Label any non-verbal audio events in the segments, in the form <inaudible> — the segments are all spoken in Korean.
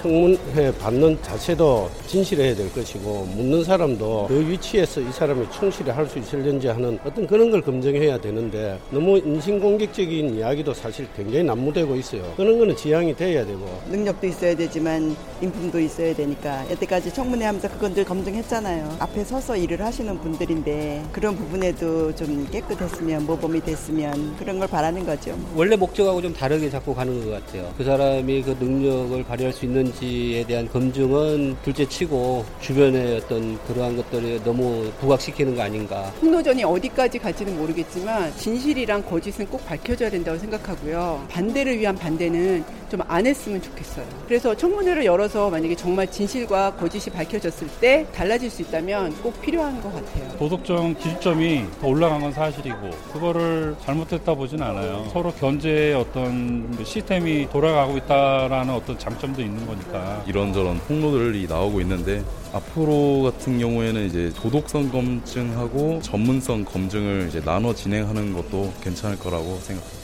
청문회 받는 자체도 진실해야 될 것이고 묻는 사람도 그 위치에서 이 사람이 충실히 할 수 있을는지 하는 어떤 그런 걸 검증해야 되는데 너무 인신공격적인 이야기도 사실 굉장히 난무되고 있어요. 그런 거는 지양이 돼야 되고 능력도 있어야 되지만 인품도 있어야 되니까 여태까지 청문회 하면서 그건들 검증했잖아요. 앞에 서서 일을 하시는 분들인데 그런 부분에도 좀 깨끗했으면 모범이 됐으면 그런 걸 바라는 거죠. 원래 목적하고 좀 다르게 자꾸 가는 것 같아요. 그 사람이 그 능력을 발휘할 수 있는 있는지에 대한 검증은 둘째 치고 주변의 어떤 그러한 것들을 너무 부각시키는 거 아닌가. 폭로전이 어디까지 갈지는 모르겠지만 진실이랑 거짓은 꼭 밝혀져야 된다고 생각하고요. 반대를 위한 반대는 좀 안 했으면 좋겠어요. 그래서 청문회를 열어서 만약에 정말 진실과 거짓이 밝혀졌을 때 달라질 수 있다면 꼭 필요한 것 같아요. 도덕적 기준점이 더 올라간 건 사실이고 그거를 잘못했다 보진 않아요. 서로 견제의 어떤 시스템이 돌아가고 있다라는 어떤 장점도 있는 거니까. 이런저런 폭로들이 나오고 있는데 앞으로 같은 경우에는 이제 도덕성 검증하고 전문성 검증을 이제 나눠 진행하는 것도 괜찮을 거라고 생각합니다.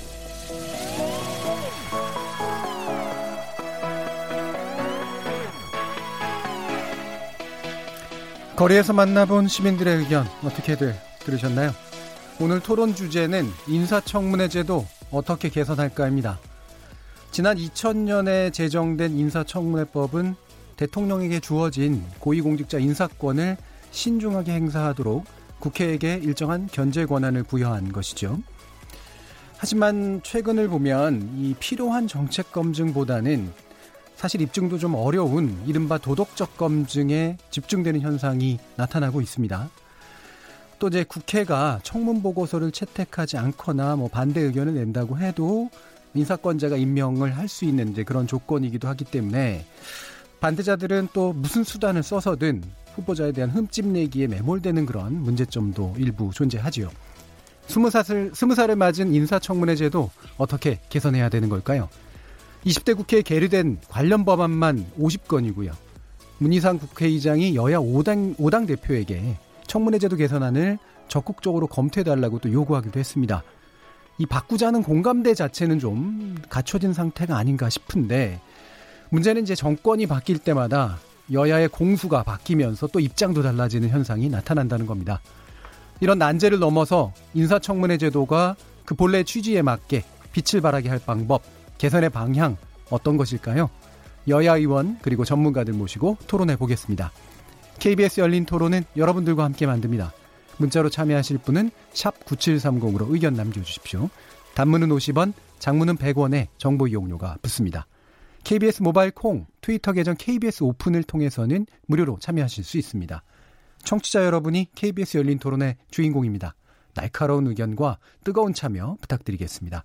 거리에서 만나본 시민들의 의견 어떻게들 들으셨나요? 오늘 토론 주제는 인사청문회 제도 어떻게 개선할까입니다. 지난 2000년에 제정된 인사청문회법은 대통령에게 주어진 고위공직자 인사권을 신중하게 행사하도록 국회에게 일정한 견제 권한을 부여한 것이죠. 하지만 최근을 보면 이 필요한 정책 검증보다는 사실 입증도 좀 어려운 이른바 도덕적 검증에 집중되는 현상이 나타나고 있습니다. 또 이제 국회가 청문 보고서를 채택하지 않거나 뭐 반대 의견을 낸다고 해도 인사권자가 임명을 할 수 있는 이제 그런 조건이기도 하기 때문에 반대자들은 또 무슨 수단을 써서든 후보자에 대한 흠집 내기에 매몰되는 그런 문제점도 일부 존재하지요. 스무 살을, 스무 살을 맞은 인사청문회 제도 어떻게 개선해야 되는 걸까요? 20대 국회에 계류된 관련 법안만 50건이고요. 문희상 국회의장이 여야 5당, 5당 대표에게 청문회 제도 개선안을 적극적으로 검토해달라고 또 요구하기도 했습니다. 이 바꾸자는 공감대 자체는 좀 갖춰진 상태가 아닌가 싶은데 문제는 이제 정권이 바뀔 때마다 여야의 공수가 바뀌면서 또 입장도 달라지는 현상이 나타난다는 겁니다. 이런 난제를 넘어서 인사청문회 제도가 그 본래 취지에 맞게 빛을 발하게 할 방법, 개선의 방향 어떤 것일까요? 여야 의원 그리고 전문가들 모시고 토론해 보겠습니다. KBS 열린 토론은 여러분들과 함께 만듭니다. 문자로 참여하실 분은 샵 9730으로 의견 남겨주십시오. 단문은 50원, 장문은 100원에 정보 이용료가 붙습니다. KBS 모바일 콩, 트위터 계정 KBS 오픈을 통해서는 무료로 참여하실 수 있습니다. 청취자 여러분이 KBS 열린 토론의 주인공입니다. 날카로운 의견과 뜨거운 참여 부탁드리겠습니다.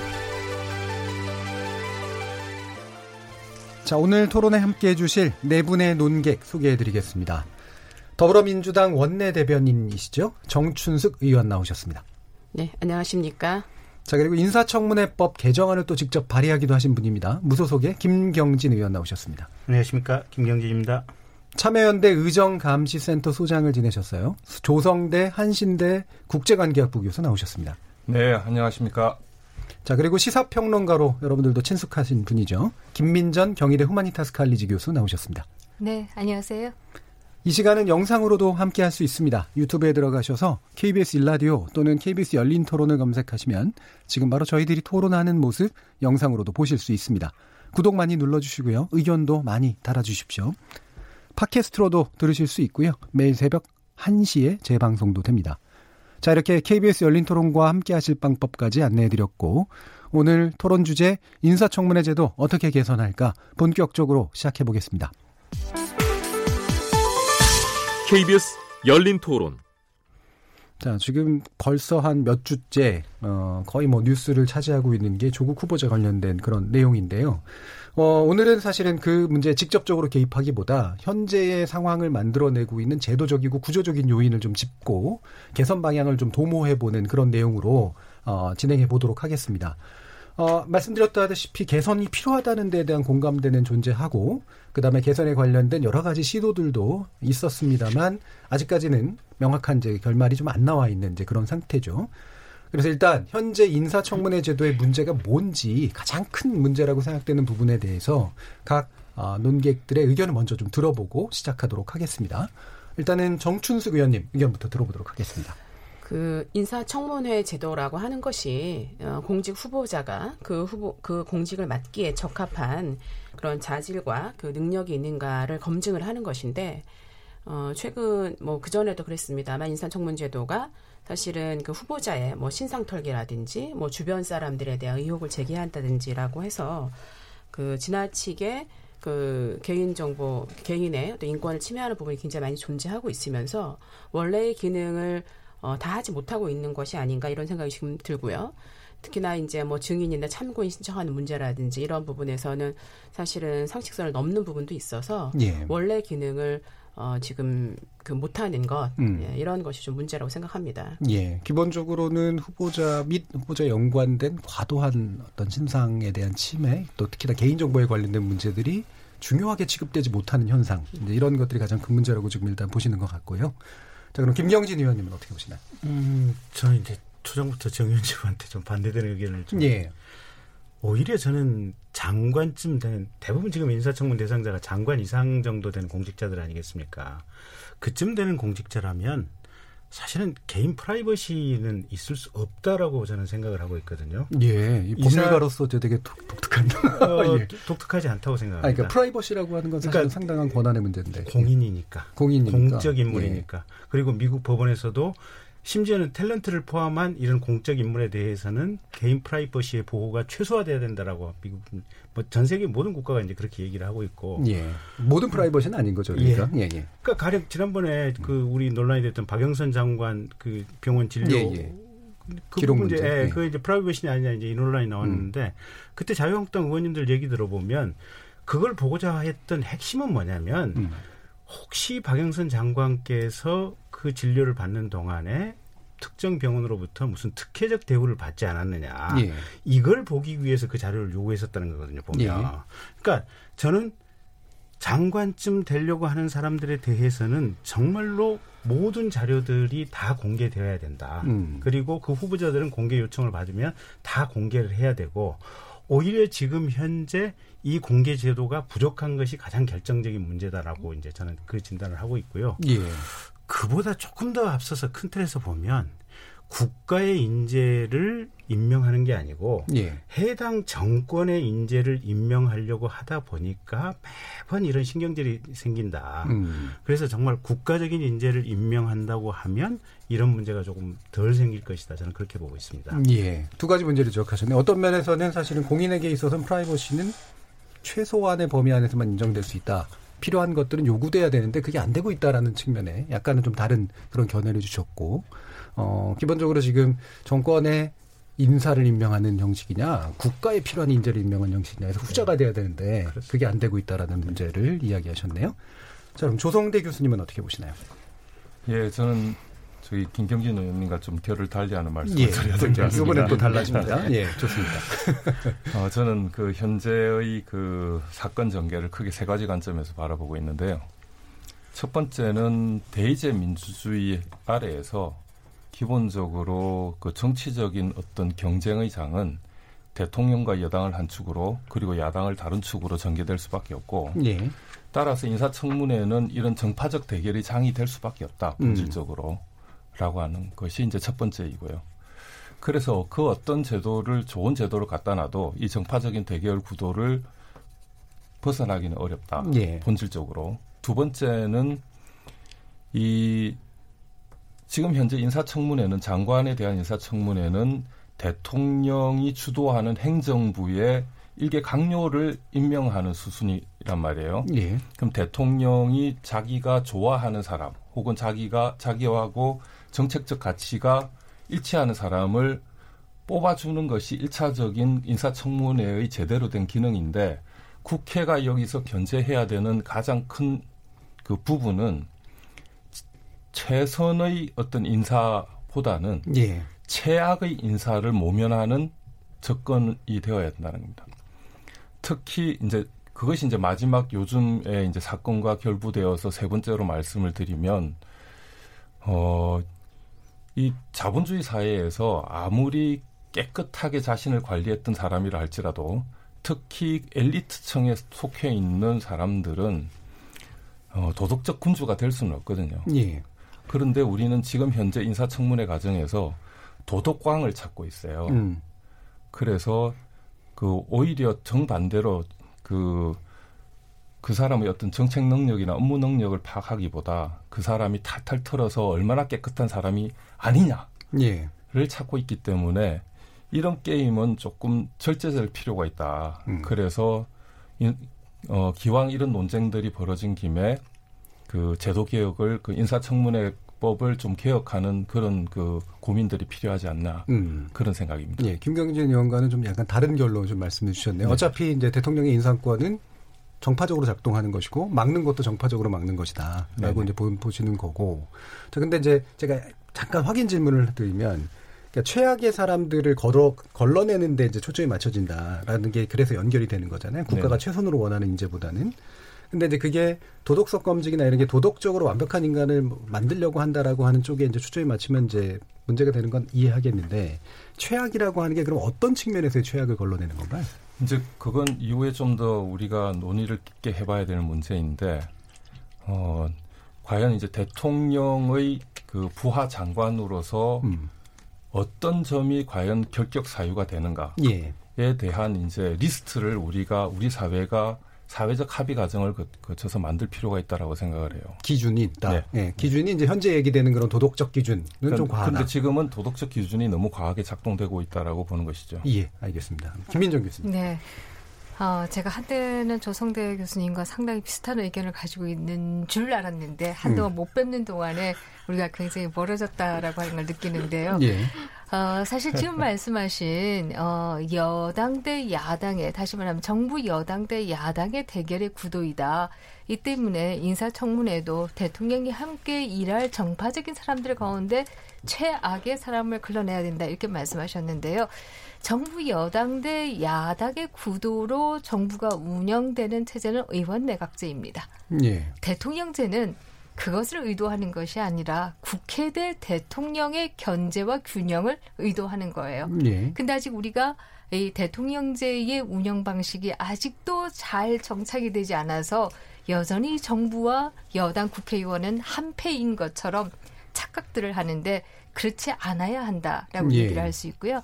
자, 오늘 토론에 함께 해주실 네 분의 논객 소개해드리겠습니다. 더불어민주당 원내대변인이시죠? 정춘숙 의원 나오셨습니다. 네, 안녕하십니까. 자, 그리고 인사청문회법 개정안을 또 직접 발의하기도 하신 분입니다. 무소속의 김경진 의원 나오셨습니다. 안녕하십니까. 김경진입니다. 참여연대 의정감시센터 소장을 지내셨어요. 조성대 한신대 국제관계학부 교수 나오셨습니다. 네, 안녕하십니까. 자, 그리고 시사평론가로 여러분들도 친숙하신 분이죠. 김민전 경희대 후마니타스 칼리지 교수 나오셨습니다. 네, 안녕하세요. 이 시간은 영상으로도 함께 할 수 있습니다. 유튜브에 들어가셔서 KBS 일라디오 또는 KBS 열린 토론을 검색하시면 지금 바로 저희들이 토론하는 모습 영상으로도 보실 수 있습니다. 구독 많이 눌러주시고요. 의견도 많이 달아주십시오. 팟캐스트로도 들으실 수 있고요. 매일 새벽 1시에 재방송도 됩니다. 자, 이렇게 KBS 열린 토론과 함께 하실 방법까지 안내해 드렸고, 오늘 토론 주제 인사청문회 제도 어떻게 개선할까 본격적으로 시작해 보겠습니다. KBS 열린 토론. 자, 지금 벌써 한 몇 주째, 어, 거의 뭐 뉴스를 차지하고 있는 게 조국 후보자 관련된 그런 내용인데요. 어, 오늘은 사실은 그 문제에 직접적으로 개입하기보다 현재의 상황을 만들어내고 있는 제도적이고 구조적인 요인을 좀 짚고 개선 방향을 좀 도모해보는 그런 내용으로, 어, 진행해 보도록 하겠습니다. 어, 말씀드렸다시피 개선이 필요하다는 데에 대한 공감대는 존재하고 그다음에 개선에 관련된 여러 가지 시도들도 있었습니다만 아직까지는 명확한 이제 결말이 좀 안 나와 있는 이제 그런 상태죠. 그래서 일단 현재 인사청문회 제도의 문제가 뭔지 가장 큰 문제라고 생각되는 부분에 대해서 각 어, 논객들의 의견을 먼저 좀 들어보고 시작하도록 하겠습니다. 일단은 정춘숙 의원님 의견부터 들어보도록 하겠습니다. 그 인사청문회 제도라고 하는 것이 어, 공직 후보자가 그 후보 그 공직을 맡기에 적합한 그런 자질과 그 능력이 있는가를 검증을 하는 것인데 어, 최근 뭐 그 전에도 그랬습니다만 인사청문 제도가 사실은 그 후보자의 뭐 신상 털기라든지 뭐 주변 사람들에 대한 의혹을 제기한다든지라고 해서 그 지나치게 그 개인 정보 개인의 또 인권을 침해하는 부분이 굉장히 많이 존재하고 있으면서 원래의 기능을 어, 다 하지 못하고 있는 것이 아닌가 이런 생각이 지금 들고요. 특히나 이제 뭐 증인이나 참고인 신청하는 문제라든지 이런 부분에서는 사실은 상식선을 넘는 부분도 있어서 예. 원래 기능을 어, 지금 그 못하는 것 음. 예, 이런 것이 좀 문제라고 생각합니다. 예, 기본적으로는 후보자 및 후보자 연관된 과도한 어떤 신상에 대한 침해, 또 특히나 개인 정보에 관련된 문제들이 중요하게 취급되지 못하는 현상, 이제 이런 것들이 가장 큰 문제라고 지금 일단 보시는 것 같고요. 자, 그럼 김경진 의원님은 어떻게 보시나요? 음, 저는 이제 초장부터 정 의원님한테 좀 반대되는 의견을 좀 예. 오히려 저는 장관쯤 되는 대부분 지금 인사청문 대상자가 장관 이상 정도 되는 공직자들 아니겠습니까? 그쯤 되는 공직자라면 사실은 개인 프라이버시는 있을 수 없다라고 저는 생각을 하고 있거든요. 예, 법률가로서 저 되게 독특한 어, <laughs> 예. 독특하지 않다고 생각합니다. 아니, 그러니까 프라이버시라고 하는 건 사실 그러니까 상당한 권한의 문제인데 공인이니까, 공인이니까. 공적 인물이니까. 예. 그리고 미국 법원에서도 심지어는 탤런트를 포함한 이런 공적 인물에 대해서는 개인 프라이버시의 보호가 최소화돼야 된다라고 미국 뭐전 세계 모든 국가가 이제 그렇게 얘기를 하고 있고 예. 모든 프라이버시는 아닌 거죠. 그러니까 예. 예, 예. 그러니까 가령 지난번에 그 우리 논란이 됐던 박영선 장관 그 병원 진료 예, 예. 그 기록 문제, 문제. 예, 그 이제 프라이버시냐 아니냐 이제 이 논란이 나왔는데 음. 그때 자유한국당 의원님들 얘기 들어보면 그걸 보고자 했던 핵심은 뭐냐면 음. 혹시 박영선 장관께서 그 진료를 받는 동안에 특정 병원으로부터 무슨 특혜적 대우를 받지 않았느냐. 예. 이걸 보기 위해서 그 자료를 요구했었다는 거거든요, 보면. 예. 그러니까 저는 장관쯤 되려고 하는 사람들에 대해서는 정말로 모든 자료들이 다 공개되어야 된다. 음. 그리고 그 후보자들은 공개 요청을 받으면 다 공개를 해야 되고 오히려 지금 현재 이 공개 제도가 부족한 것이 가장 결정적인 문제다라고 이제 저는 그 진단을 하고 있고요. 예. 그보다 조금 더 앞서서 큰 틀에서 보면 국가의 인재를 임명하는 게 아니고 예. 해당 정권의 인재를 임명하려고 하다 보니까 매번 이런 신경질이 생긴다. 음. 그래서 정말 국가적인 인재를 임명한다고 하면 이런 문제가 조금 덜 생길 것이다. 저는 그렇게 보고 있습니다. 예. 두 가지 문제를 지적하셨네요. 어떤 면에서는 사실은 공인에게 있어서는 프라이버시는 최소한의 범위 안에서만 인정될 수 있다. 필요한 것들은 요구돼야 되는데 그게 안 되고 있다라는 측면에 약간은 좀 다른 그런 견해를 주셨고 어 기본적으로 지금 정권의 인사를 임명하는 형식이냐 국가에 필요한 인재를 임명하는 형식이냐 해서 후자가 돼야 되는데 그게 안 되고 있다라는 문제를 이야기하셨네요. 자 그럼 조성대 교수님은 어떻게 보시나요? 예, 저는 저희 김경진 의원님과 좀 결을 달리하는 말씀을 예, 드려야 될 것 같습니다. 이번엔 또 달라집니다. 예, 좋습니다. <laughs> 어, 저는 그 현재의 그 사건 전개를 크게 세 가지 관점에서 바라보고 있는데요. 첫 번째는 대의제 민주주의 아래에서 기본적으로 그 정치적인 어떤 경쟁의 장은 대통령과 여당을 한 축으로 그리고 야당을 다른 축으로 전개될 수밖에 없고 예. 따라서 인사청문회는 이런 정파적 대결의 장이 될 수밖에 없다 본질적으로. 음. 라고 하는 것이 이제 첫 번째이고요. 그래서 그 어떤 제도를 좋은 제도로 갖다 놔도 이 정파적인 대결 구도를 벗어나기는 어렵다. 예. 본질적으로. 두 번째는 이 지금 현재 인사청문회는 장관에 대한 인사청문회는 대통령이 주도하는 행정부의 일개 강요를 임명하는 수순이란 말이에요. 예. 그럼 대통령이 자기가 좋아하는 사람 혹은 자기가 자기하고 정책적 가치가 일치하는 사람을 뽑아주는 것이 일차적인 인사청문회의 제대로 된 기능인데 국회가 여기서 견제해야 되는 가장 큰 그 부분은 최선의 어떤 인사보다는 예. 최악의 인사를 모면하는 접근이 되어야 된다는 겁니다. 특히 이제 그것이 이제 마지막 요즘에 이제 사건과 결부되어서 세 번째로 말씀을 드리면 어, 이 자본주의 사회에서 아무리 깨끗하게 자신을 관리했던 사람이라 할지라도 특히 엘리트층에 속해 있는 사람들은 어, 도덕적 군주가 될 수는 없거든요. 예. 그런데 우리는 지금 현재 인사청문회 과정에서 도덕광을 찾고 있어요. 음. 그래서 그 오히려 정반대로 그, 그 사람의 어떤 정책 능력이나 업무 능력을 파악하기보다 그 사람이 탈탈 털어서 얼마나 깨끗한 사람이 아니냐를 예. 찾고 있기 때문에 이런 게임은 조금 절제될 필요가 있다. 음. 그래서 인, 어, 기왕 이런 논쟁들이 벌어진 김에 그 제도 개혁을 그 인사청문회 법을 좀 개혁하는 그런 그 고민들이 필요하지 않나 음. 그런 생각입니다. 예, 김경진 의원과는 좀 약간 다른 결로 좀 말씀해 주셨네요. 네. 어차피 이제 대통령의 인사권은 정파적으로 작동하는 것이고 막는 것도 정파적으로 막는 것이다라고 네네. 이제 보시는 거고. 자, 근데 이제 제가 잠깐 확인 질문을 드리면 그러니까 최악의 사람들을 걸어 걸러내는데 이제 초점이 맞춰진다라는 게 그래서 연결이 되는 거잖아요. 국가가 네 최선으로 원하는 인재보다는. 근데 이제 그게 도덕성 검증이나 이런 게 도덕적으로 완벽한 인간을 만들려고 한다라고 하는 쪽에 이제 초점이 맞추면 이제 문제가 되는 건 이해하겠는데 최악이라고 하는 게 그럼 어떤 측면에서의 최악을 걸러내는 건가요? 이제 그건 이후에 좀 더 우리가 논의를 깊게 해봐야 되는 문제인데 어 과연 이제 대통령의 그 부하 장관으로서 음. 어떤 점이 과연 결격 사유가 되는가에 예. 대한 이제 리스트를 우리가 우리 사회가 사회적 합의 과정을 거쳐서 만들 필요가 있다라고 생각을 해요. 기준이 있다. 네. 네. 기준이 이제 현재 얘기되는 그런 도덕적 기준은 그러니까, 좀 과하다. 그런데 지금은 도덕적 기준이 너무 과하게 작동되고 있다라고 보는 것이죠. 예, 알겠습니다. 김민정 교수님. 네. 어, 제가 한때는 조성대 교수님과 상당히 비슷한 의견을 가지고 있는 줄 알았는데 한동안 음. 못 뵙는 동안에 우리가 굉장히 멀어졌다라고 하는 걸 느끼는데요. 예. 어, 사실 지금 <laughs> 말씀하신 어, 여당 대 야당의 다시 말하면 정부 여당 대 야당의 대결의 구도이다. 이 때문에 인사청문회도 대통령이 함께 일할 정파적인 사람들 가운데 최악의 사람을 걸러내야 된다 이렇게 말씀하셨는데요. 정부 여당 대 야당의 구도로 정부가 운영되는 체제는 의원 내각제입니다. 예. 대통령제는 그것을 의도하는 것이 아니라 국회 대 대통령의 견제와 균형을 의도하는 거예요. 예. 근데 아직 우리가 이 대통령제의 운영 방식이 아직도 잘 정착이 되지 않아서 여전히 정부와 여당 국회의원은 한패인 것처럼 착각들을 하는데 그렇지 않아야 한다라고 예. 얘기를 할 수 있고요.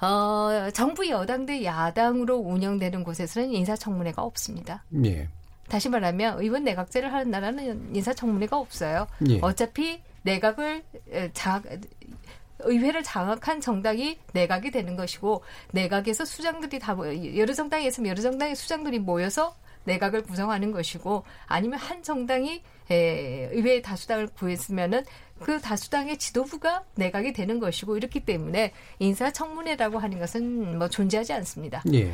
어, 정부 여당 대 야당으로 운영되는 곳에서는 인사청문회가 없습니다. 예. 다시 말하면 의원 내각제를 하는 나라는 인사청문회가 없어요. 예. 어차피 내각을 자 의회를 장악한 정당이 내각이 되는 것이고 내각에서 수장들이 다 여러 정당에 있으면 여러 정당의 수장들이 모여서 내각을 구성하는 것이고 아니면 한 정당이 에, 의회의 다수당을 구했으면은 그 다수당의 지도부가 내각이 되는 것이고 이렇기 때문에 인사청문회라고 하는 것은 뭐 존재하지 않습니다. 예.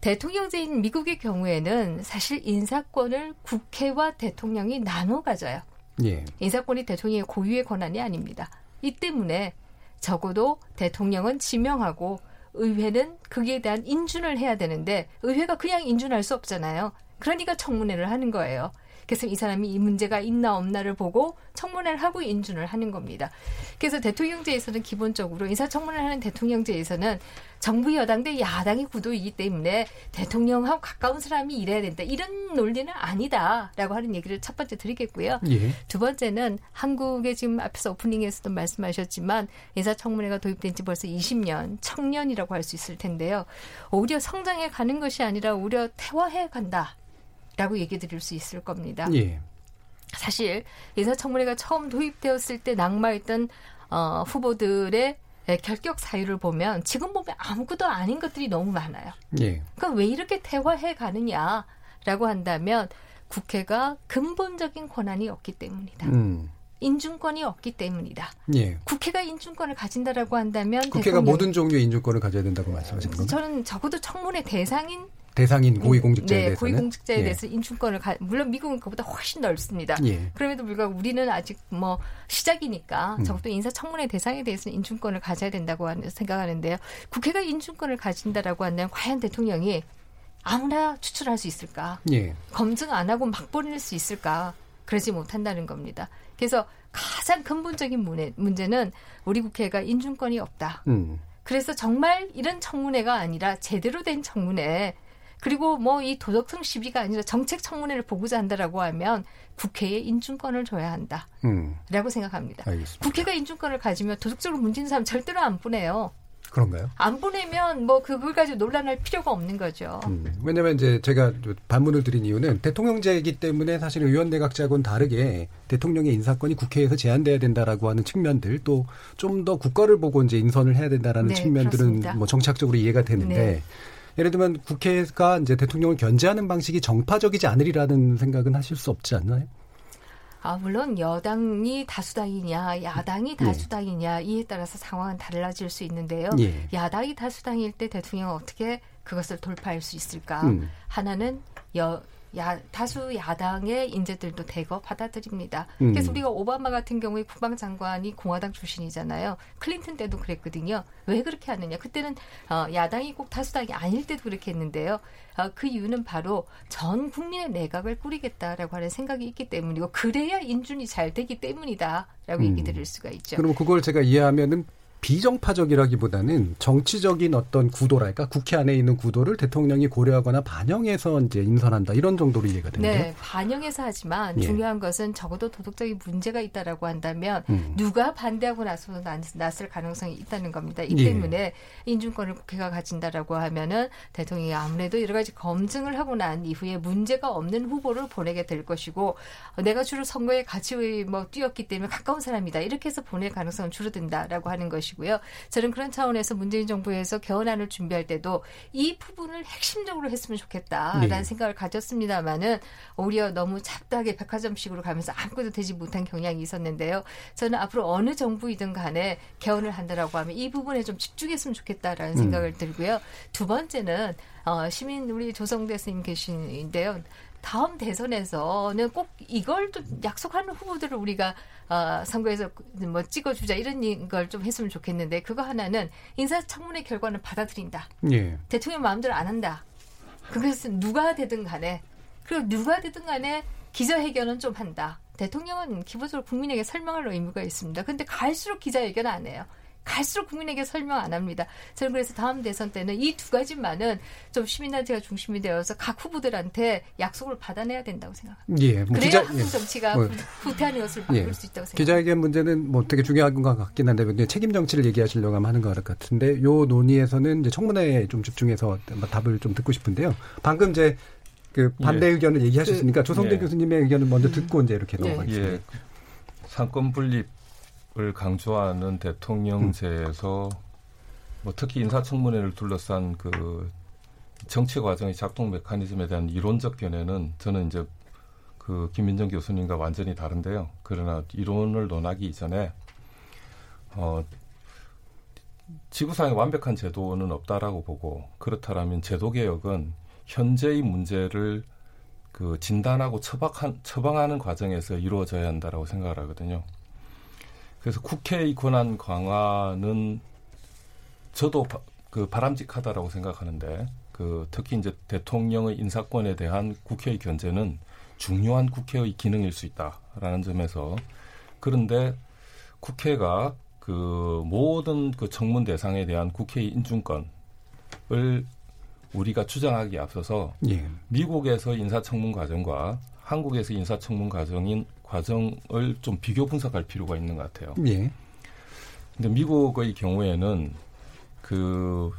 대통령제인 미국의 경우에는 사실 인사권을 국회와 대통령이 나눠 가져요. 예. 인사권이 대통령의 고유의 권한이 아닙니다. 이 때문에 적어도 대통령은 지명하고 의회는 거기에 대한 인준을 해야 되는데 의회가 그냥 인준할 수 없잖아요. 그러니까 청문회를 하는 거예요. 그래서 이 사람이 이 문제가 있나 없나를 보고 청문회를 하고 인준을 하는 겁니다. 그래서 대통령제에서는 기본적으로 인사청문회를 하는 대통령제에서는 정부 여당 대 야당의 구도이기 때문에 대통령하고 가까운 사람이 일해야 된다. 이런 논리는 아니다라고 하는 얘기를 첫 번째 드리겠고요. 예. 두 번째는 한국의 지금 앞에서 오프닝에서도 말씀하셨지만 인사청문회가 도입된 지 벌써 20년, 청년이라고 할 수 있을 텐데요. 오히려 성장해 가는 것이 아니라 오히려 퇴화해 간다. 라고 얘기 드릴 수 있을 겁니다. 예. 사실 인사청문회가 처음 도입되었을 때 낙마했던 어, 후보들의 결격 사유를 보면 지금 보면 아무것도 아닌 것들이 너무 많아요. 예. 그러니까 왜 이렇게 퇴화해 가느냐라고 한다면 국회가 근본적인 권한이 없기 때문이다. 음. 인준권이 없기 때문이다. 예. 국회가 인준권을 가진다라고 한다면 국회가 모든 종류의 인준권을 가져야 된다고 말씀하시는 겁니까? 저는 적어도 청문회 대상인 대상인 고위공직자에 네, 대해서 고위공직자에 예. 대해서 인준권을 가, 물론 미국은 그보다 훨씬 넓습니다. 예. 그럼에도 불구하고 우리는 아직 뭐 시작이니까 음. 적어도 인사청문회 대상에 대해서는 인준권을 가져야 된다고 생각하는데요. 국회가 인준권을 가진다라고 한다면 과연 대통령이 아무나 추출할 수 있을까? 예. 검증 안 하고 막 보낼 수 있을까? 그러지 못한다는 겁니다. 그래서 가장 근본적인 문제 는 우리 국회가 인준권이 없다. 음. 그래서 정말 이런 청문회가 아니라 제대로 된 청문회 그리고 뭐 이 도덕성 시비가 아니라 정책 청문회를 보고자 한다라고 하면 국회에 인준권을 줘야 한다. 음. 라고 생각합니다. 알겠습니다. 국회가 인준권을 가지면 도덕적으로 문제 있는 사람 절대로 안 보내요. 그런가요? 안 보내면 뭐 그걸 가지고 논란할 필요가 없는 거죠. 음, 왜냐하면 이제 제가 반문을 드린 이유는 대통령제이기 때문에 사실 의원 내각제하고는 다르게 대통령의 인사권이 국회에서 제한돼야 된다라고 하는 측면들 또 좀 더 국가를 보고 이제 인선을 해야 된다라는 네, 측면들은 그렇습니다. 뭐 정착적으로 이해가 되는데 네. 예를 들면 국회가 이제 대통령을 견제하는 방식이 정파적이지 않으리라는 생각은 하실 수 없지 않나요? 아, 물론 여당이 다수당이냐, 야당이 예. 다수당이냐, 이에 따라서 상황은 달라질 수 있는데요. 예. 야당이 다수당일 때 대통령은 어떻게 그것을 돌파할 수 있을까? 음. 하나는 여, 야, 다수 야당의 인재들도 대거 받아들입니다. 음. 그래서 우리가 오바마 같은 경우에 국방장관이 공화당 출신이잖아요. 클린턴 때도 그랬거든요. 왜 그렇게 하느냐? 그때는 어, 야당이 꼭 다수당이 아닐 때도 그렇게 했는데요. 어, 그 이유는 바로 전 국민의 내각을 꾸리겠다라고 하는 생각이 있기 때문이고 그래야 인준이 잘 되기 때문이다라고 음. 얘기 드릴 수가 있죠. 그럼 그걸 제가 이해하면은 비정파적이라기보다는 정치적인 어떤 구도랄까 국회 안에 있는 구도를 대통령이 고려하거나 반영해서 이제 인선한다 이런 정도로 이해가 되는데 네, 반영해서 하지만 예. 중요한 것은 적어도 도덕적인 문제가 있다라고 한다면 음. 누가 반대하고 나서도 났을 가능성이 있다는 겁니다. 이 예. 때문에 예. 인준권을 국회가 가진다라고 하면은 대통령이 아무래도 여러 가지 검증을 하고 난 이후에 문제가 없는 후보를 보내게 될 것이고 내가 주로 선거에 같이 뭐 뛰었기 때문에 가까운 사람이다 이렇게 해서 보낼 가능성은 줄어든다라고 하는 것이. 것이고요. 저는 그런 차원에서 문재인 정부에서 개헌안을 준비할 때도 이 부분을 핵심적으로 했으면 좋겠다라는 네. 생각을 가졌습니다만은 오히려 너무 잡다하게 백화점식으로 가면서 아무것도 되지 못한 경향이 있었는데요. 저는 앞으로 어느 정부이든 간에 개헌을 한다라고 하면 이 부분에 좀 집중했으면 좋겠다라는 음. 생각을 들고요. 두 번째는 어, 시민 우리 조성대 선생님 계신데요. 다음 대선에서는 꼭 이걸 좀 약속하는 후보들을 우리가 어, 선거에서 뭐 찍어주자 이런 걸 좀 했으면 좋겠는데 그거 하나는 인사청문회 결과는 받아들인다. 예. 대통령 마음대로 안 한다. 그것은 누가 되든 간에 그리고 누가 되든 간에 기자회견은 좀 한다. 대통령은 기본적으로 국민에게 설명할 의무가 있습니다. 근데 갈수록 기자회견 안 해요. 갈수록 국민에게 설명 안 합니다. 저는 그래서 다음 대선 때는 이 두 가지만은 좀 시민단체가 중심이 되어서 각 후보들한테 약속을 받아내야 된다고 생각합니다. 예, 뭐 그래야 기자, 한국 예. 정치가 뭐, 후퇴하는 것을 바꿀 예. 수 있다고 생각합니다. 기자회견 문제는 뭐 되게 중요한 것 같긴 한데 책임 정치를 얘기하시려고 하는 것 같은데 요 논의에서는 이제 청문회에 좀 집중해서 답을 좀 듣고 싶은데요. 방금 이제 그 반대 예. 의견을 얘기하셨으니까 그, 조성대 예. 교수님의 의견을 먼저 듣고 이제 이렇게 넘어가겠습니다. 예. 삼권 분립 을 강조하는 대통령제에서 뭐 특히 인사청문회를 둘러싼 그 정치 과정의 작동 메커니즘에 대한 이론적 견해는 저는 이제 그 김민정 교수님과 완전히 다른데요. 그러나 이론을 논하기 이전에 어 지구상에 완벽한 제도는 없다라고 보고 그렇다라면 제도 개혁은 현재의 문제를 그 진단하고 처박한, 처방하는 과정에서 이루어져야 한다라고 생각을 하거든요. 그래서 국회의 권한 강화는 저도 바, 그 바람직하다라고 생각하는데 그 특히 이제 대통령의 인사권에 대한 국회의 견제는 중요한 국회의 기능일 수 있다라는 점에서 그런데 국회가 그 모든 그 청문 대상에 대한 국회의 인준권을 우리가 주장하기에 앞서서 예. 미국에서 인사청문 과정과 한국에서 인사청문 과정인 과정을 좀 비교 분석할 필요가 있는 것 같아요. 예. 근데 미국의 경우에는 그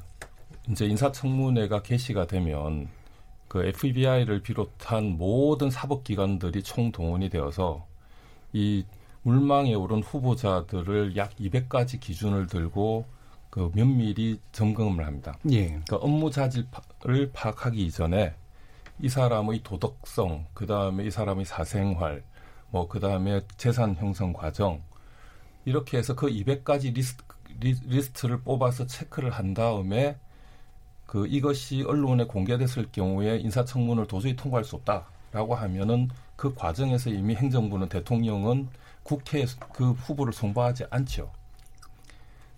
이제 인사청문회가 개시가 되면 그 FBI를 비롯한 모든 사법기관들이 총동원이 되어서 이 물망에 오른 후보자들을 약 200가지 기준을 들고 그 면밀히 점검을 합니다. 예. 그러니까 업무 자질을 파악하기 이전에 이 사람의 도덕성, 그 다음에 이 사람의 사생활, 뭐 그다음에 재산 형성 과정 이렇게 해서 그 200가지 리스트, 리스트를 뽑아서 체크를 한 다음에 그 이것이 언론에 공개됐을 경우에 인사청문을 도저히 통과할 수 없다라고 하면은 그 과정에서 이미 행정부는 대통령은 국회에 그 후보를 송부하지 않죠.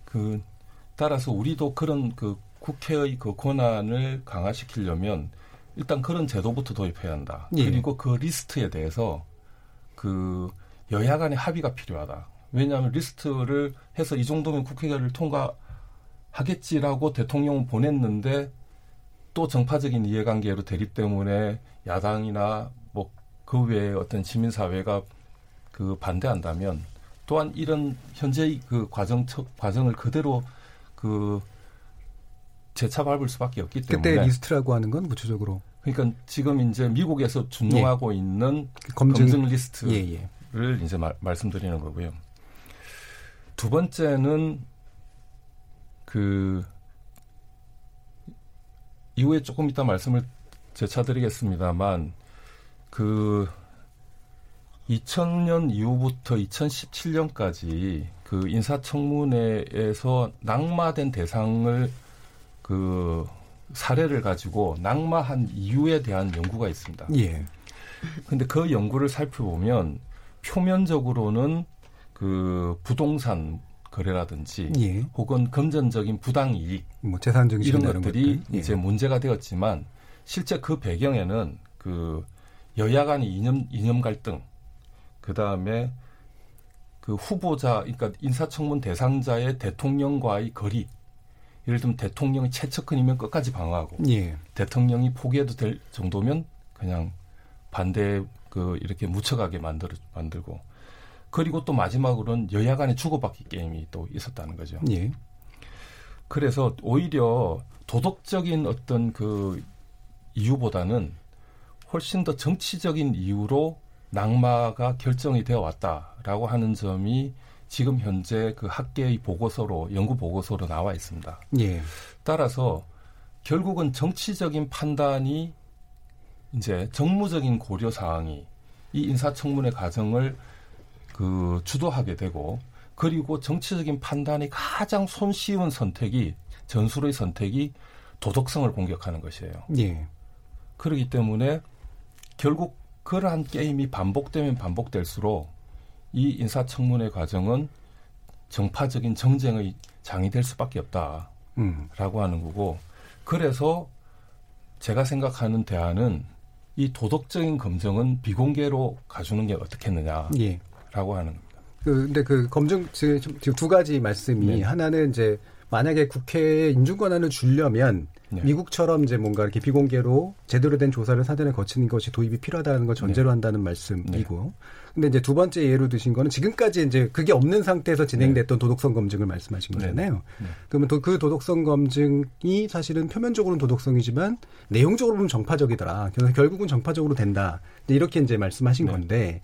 그 따라서 우리도 그런 그 국회의 그 권한을 강화시키려면 일단 그런 제도부터 도입해야 한다. 예. 그리고 그 리스트에 대해서 그 여야 간의 합의가 필요하다. 왜냐하면 리스트를 해서 이 정도면 국회를 통과하겠지라고 대통령은 보냈는데 또 정파적인 이해관계로 대립 때문에 야당이나 뭐 그 외에 어떤 시민사회가 그 반대한다면 또한 이런 현재의 그 과정 과정을 그대로 그 재차 밟을 수밖에 없기 때문에 그때 리스트라고 하는 건 구체적으로 그러니까 지금 이제 미국에서 준용하고 예. 있는 그 검증, 검증 리스트를 예, 예. 이제 마, 말씀드리는 거고요. 두 번째는 그 이후에 조금 이따 말씀을 재차 드리겠습니다만 그 2000년 이후부터 2017년까지 그 인사청문회에서 낙마된 대상을 그 사례를 가지고 낙마한 이유에 대한 연구가 있습니다. 예. 근데 그 연구를 살펴보면 표면적으로는 그 부동산 거래라든지 예. 혹은 금전적인 부당 이익 뭐 재산 증식 이런 것들이 것들. 예. 이제 문제가 되었지만 실제 그 배경에는 그 여야 간의 이념 이념 갈등 그 다음에 그 후보자 그러니까 인사청문 대상자의 대통령과의 거리 예를 들면 대통령이 최측근이면 끝까지 방어하고 예. 대통령이 포기해도 될 정도면 그냥 반대 그 이렇게 묻혀가게 만들 만들고 그리고 또 마지막으로는 여야 간의 주고받기 게임이 또 있었다는 거죠. 예. 그래서 오히려 도덕적인 어떤 그 이유보다는 훨씬 더 정치적인 이유로 낙마가 결정이 되어 왔다라고 하는 점이 지금 현재 그 학계의 보고서로 연구 보고서로 나와 있습니다. 예. 따라서 결국은 정치적인 판단이 이제 정무적인 고려 사항이 이 인사청문회 과정을 그 주도하게 되고 그리고 정치적인 판단이 가장 손쉬운 선택이 전술의 선택이 도덕성을 공격하는 것이에요. 예. 그렇기 때문에 결국 그러한 게임이 반복되면 반복될수록 이 인사청문회 과정은 정파적인 정쟁의 장이 될 수밖에 없다라고 음. 하는 거고 그래서 제가 생각하는 대안은 이 도덕적인 검증은 비공개로 가주는 게 어떻겠느냐라고 예. 하는 겁니다. 그 근데 그 검증 지금 두 가지 말씀이 네. 하나는 이제 만약에 국회에 인준 권한을 주려면 네. 미국처럼 이제 뭔가 이렇게 비공개로 제대로 된 조사를 사전에 거치는 것이 도입이 필요하다는 걸 전제로 네. 한다는 말씀이고 네. 근데 이제 두 번째 예로 드신 거는 지금까지 이제 그게 없는 상태에서 진행됐던 네. 도덕성 검증을 말씀하신 네. 거잖아요. 네. 그러면 도, 그 도덕성 검증이 사실은 표면적으로는 도덕성이지만 내용적으로 보면 정파적이더라. 그래서 결국은 정파적으로 된다. 이렇게 이제 말씀하신 네. 건데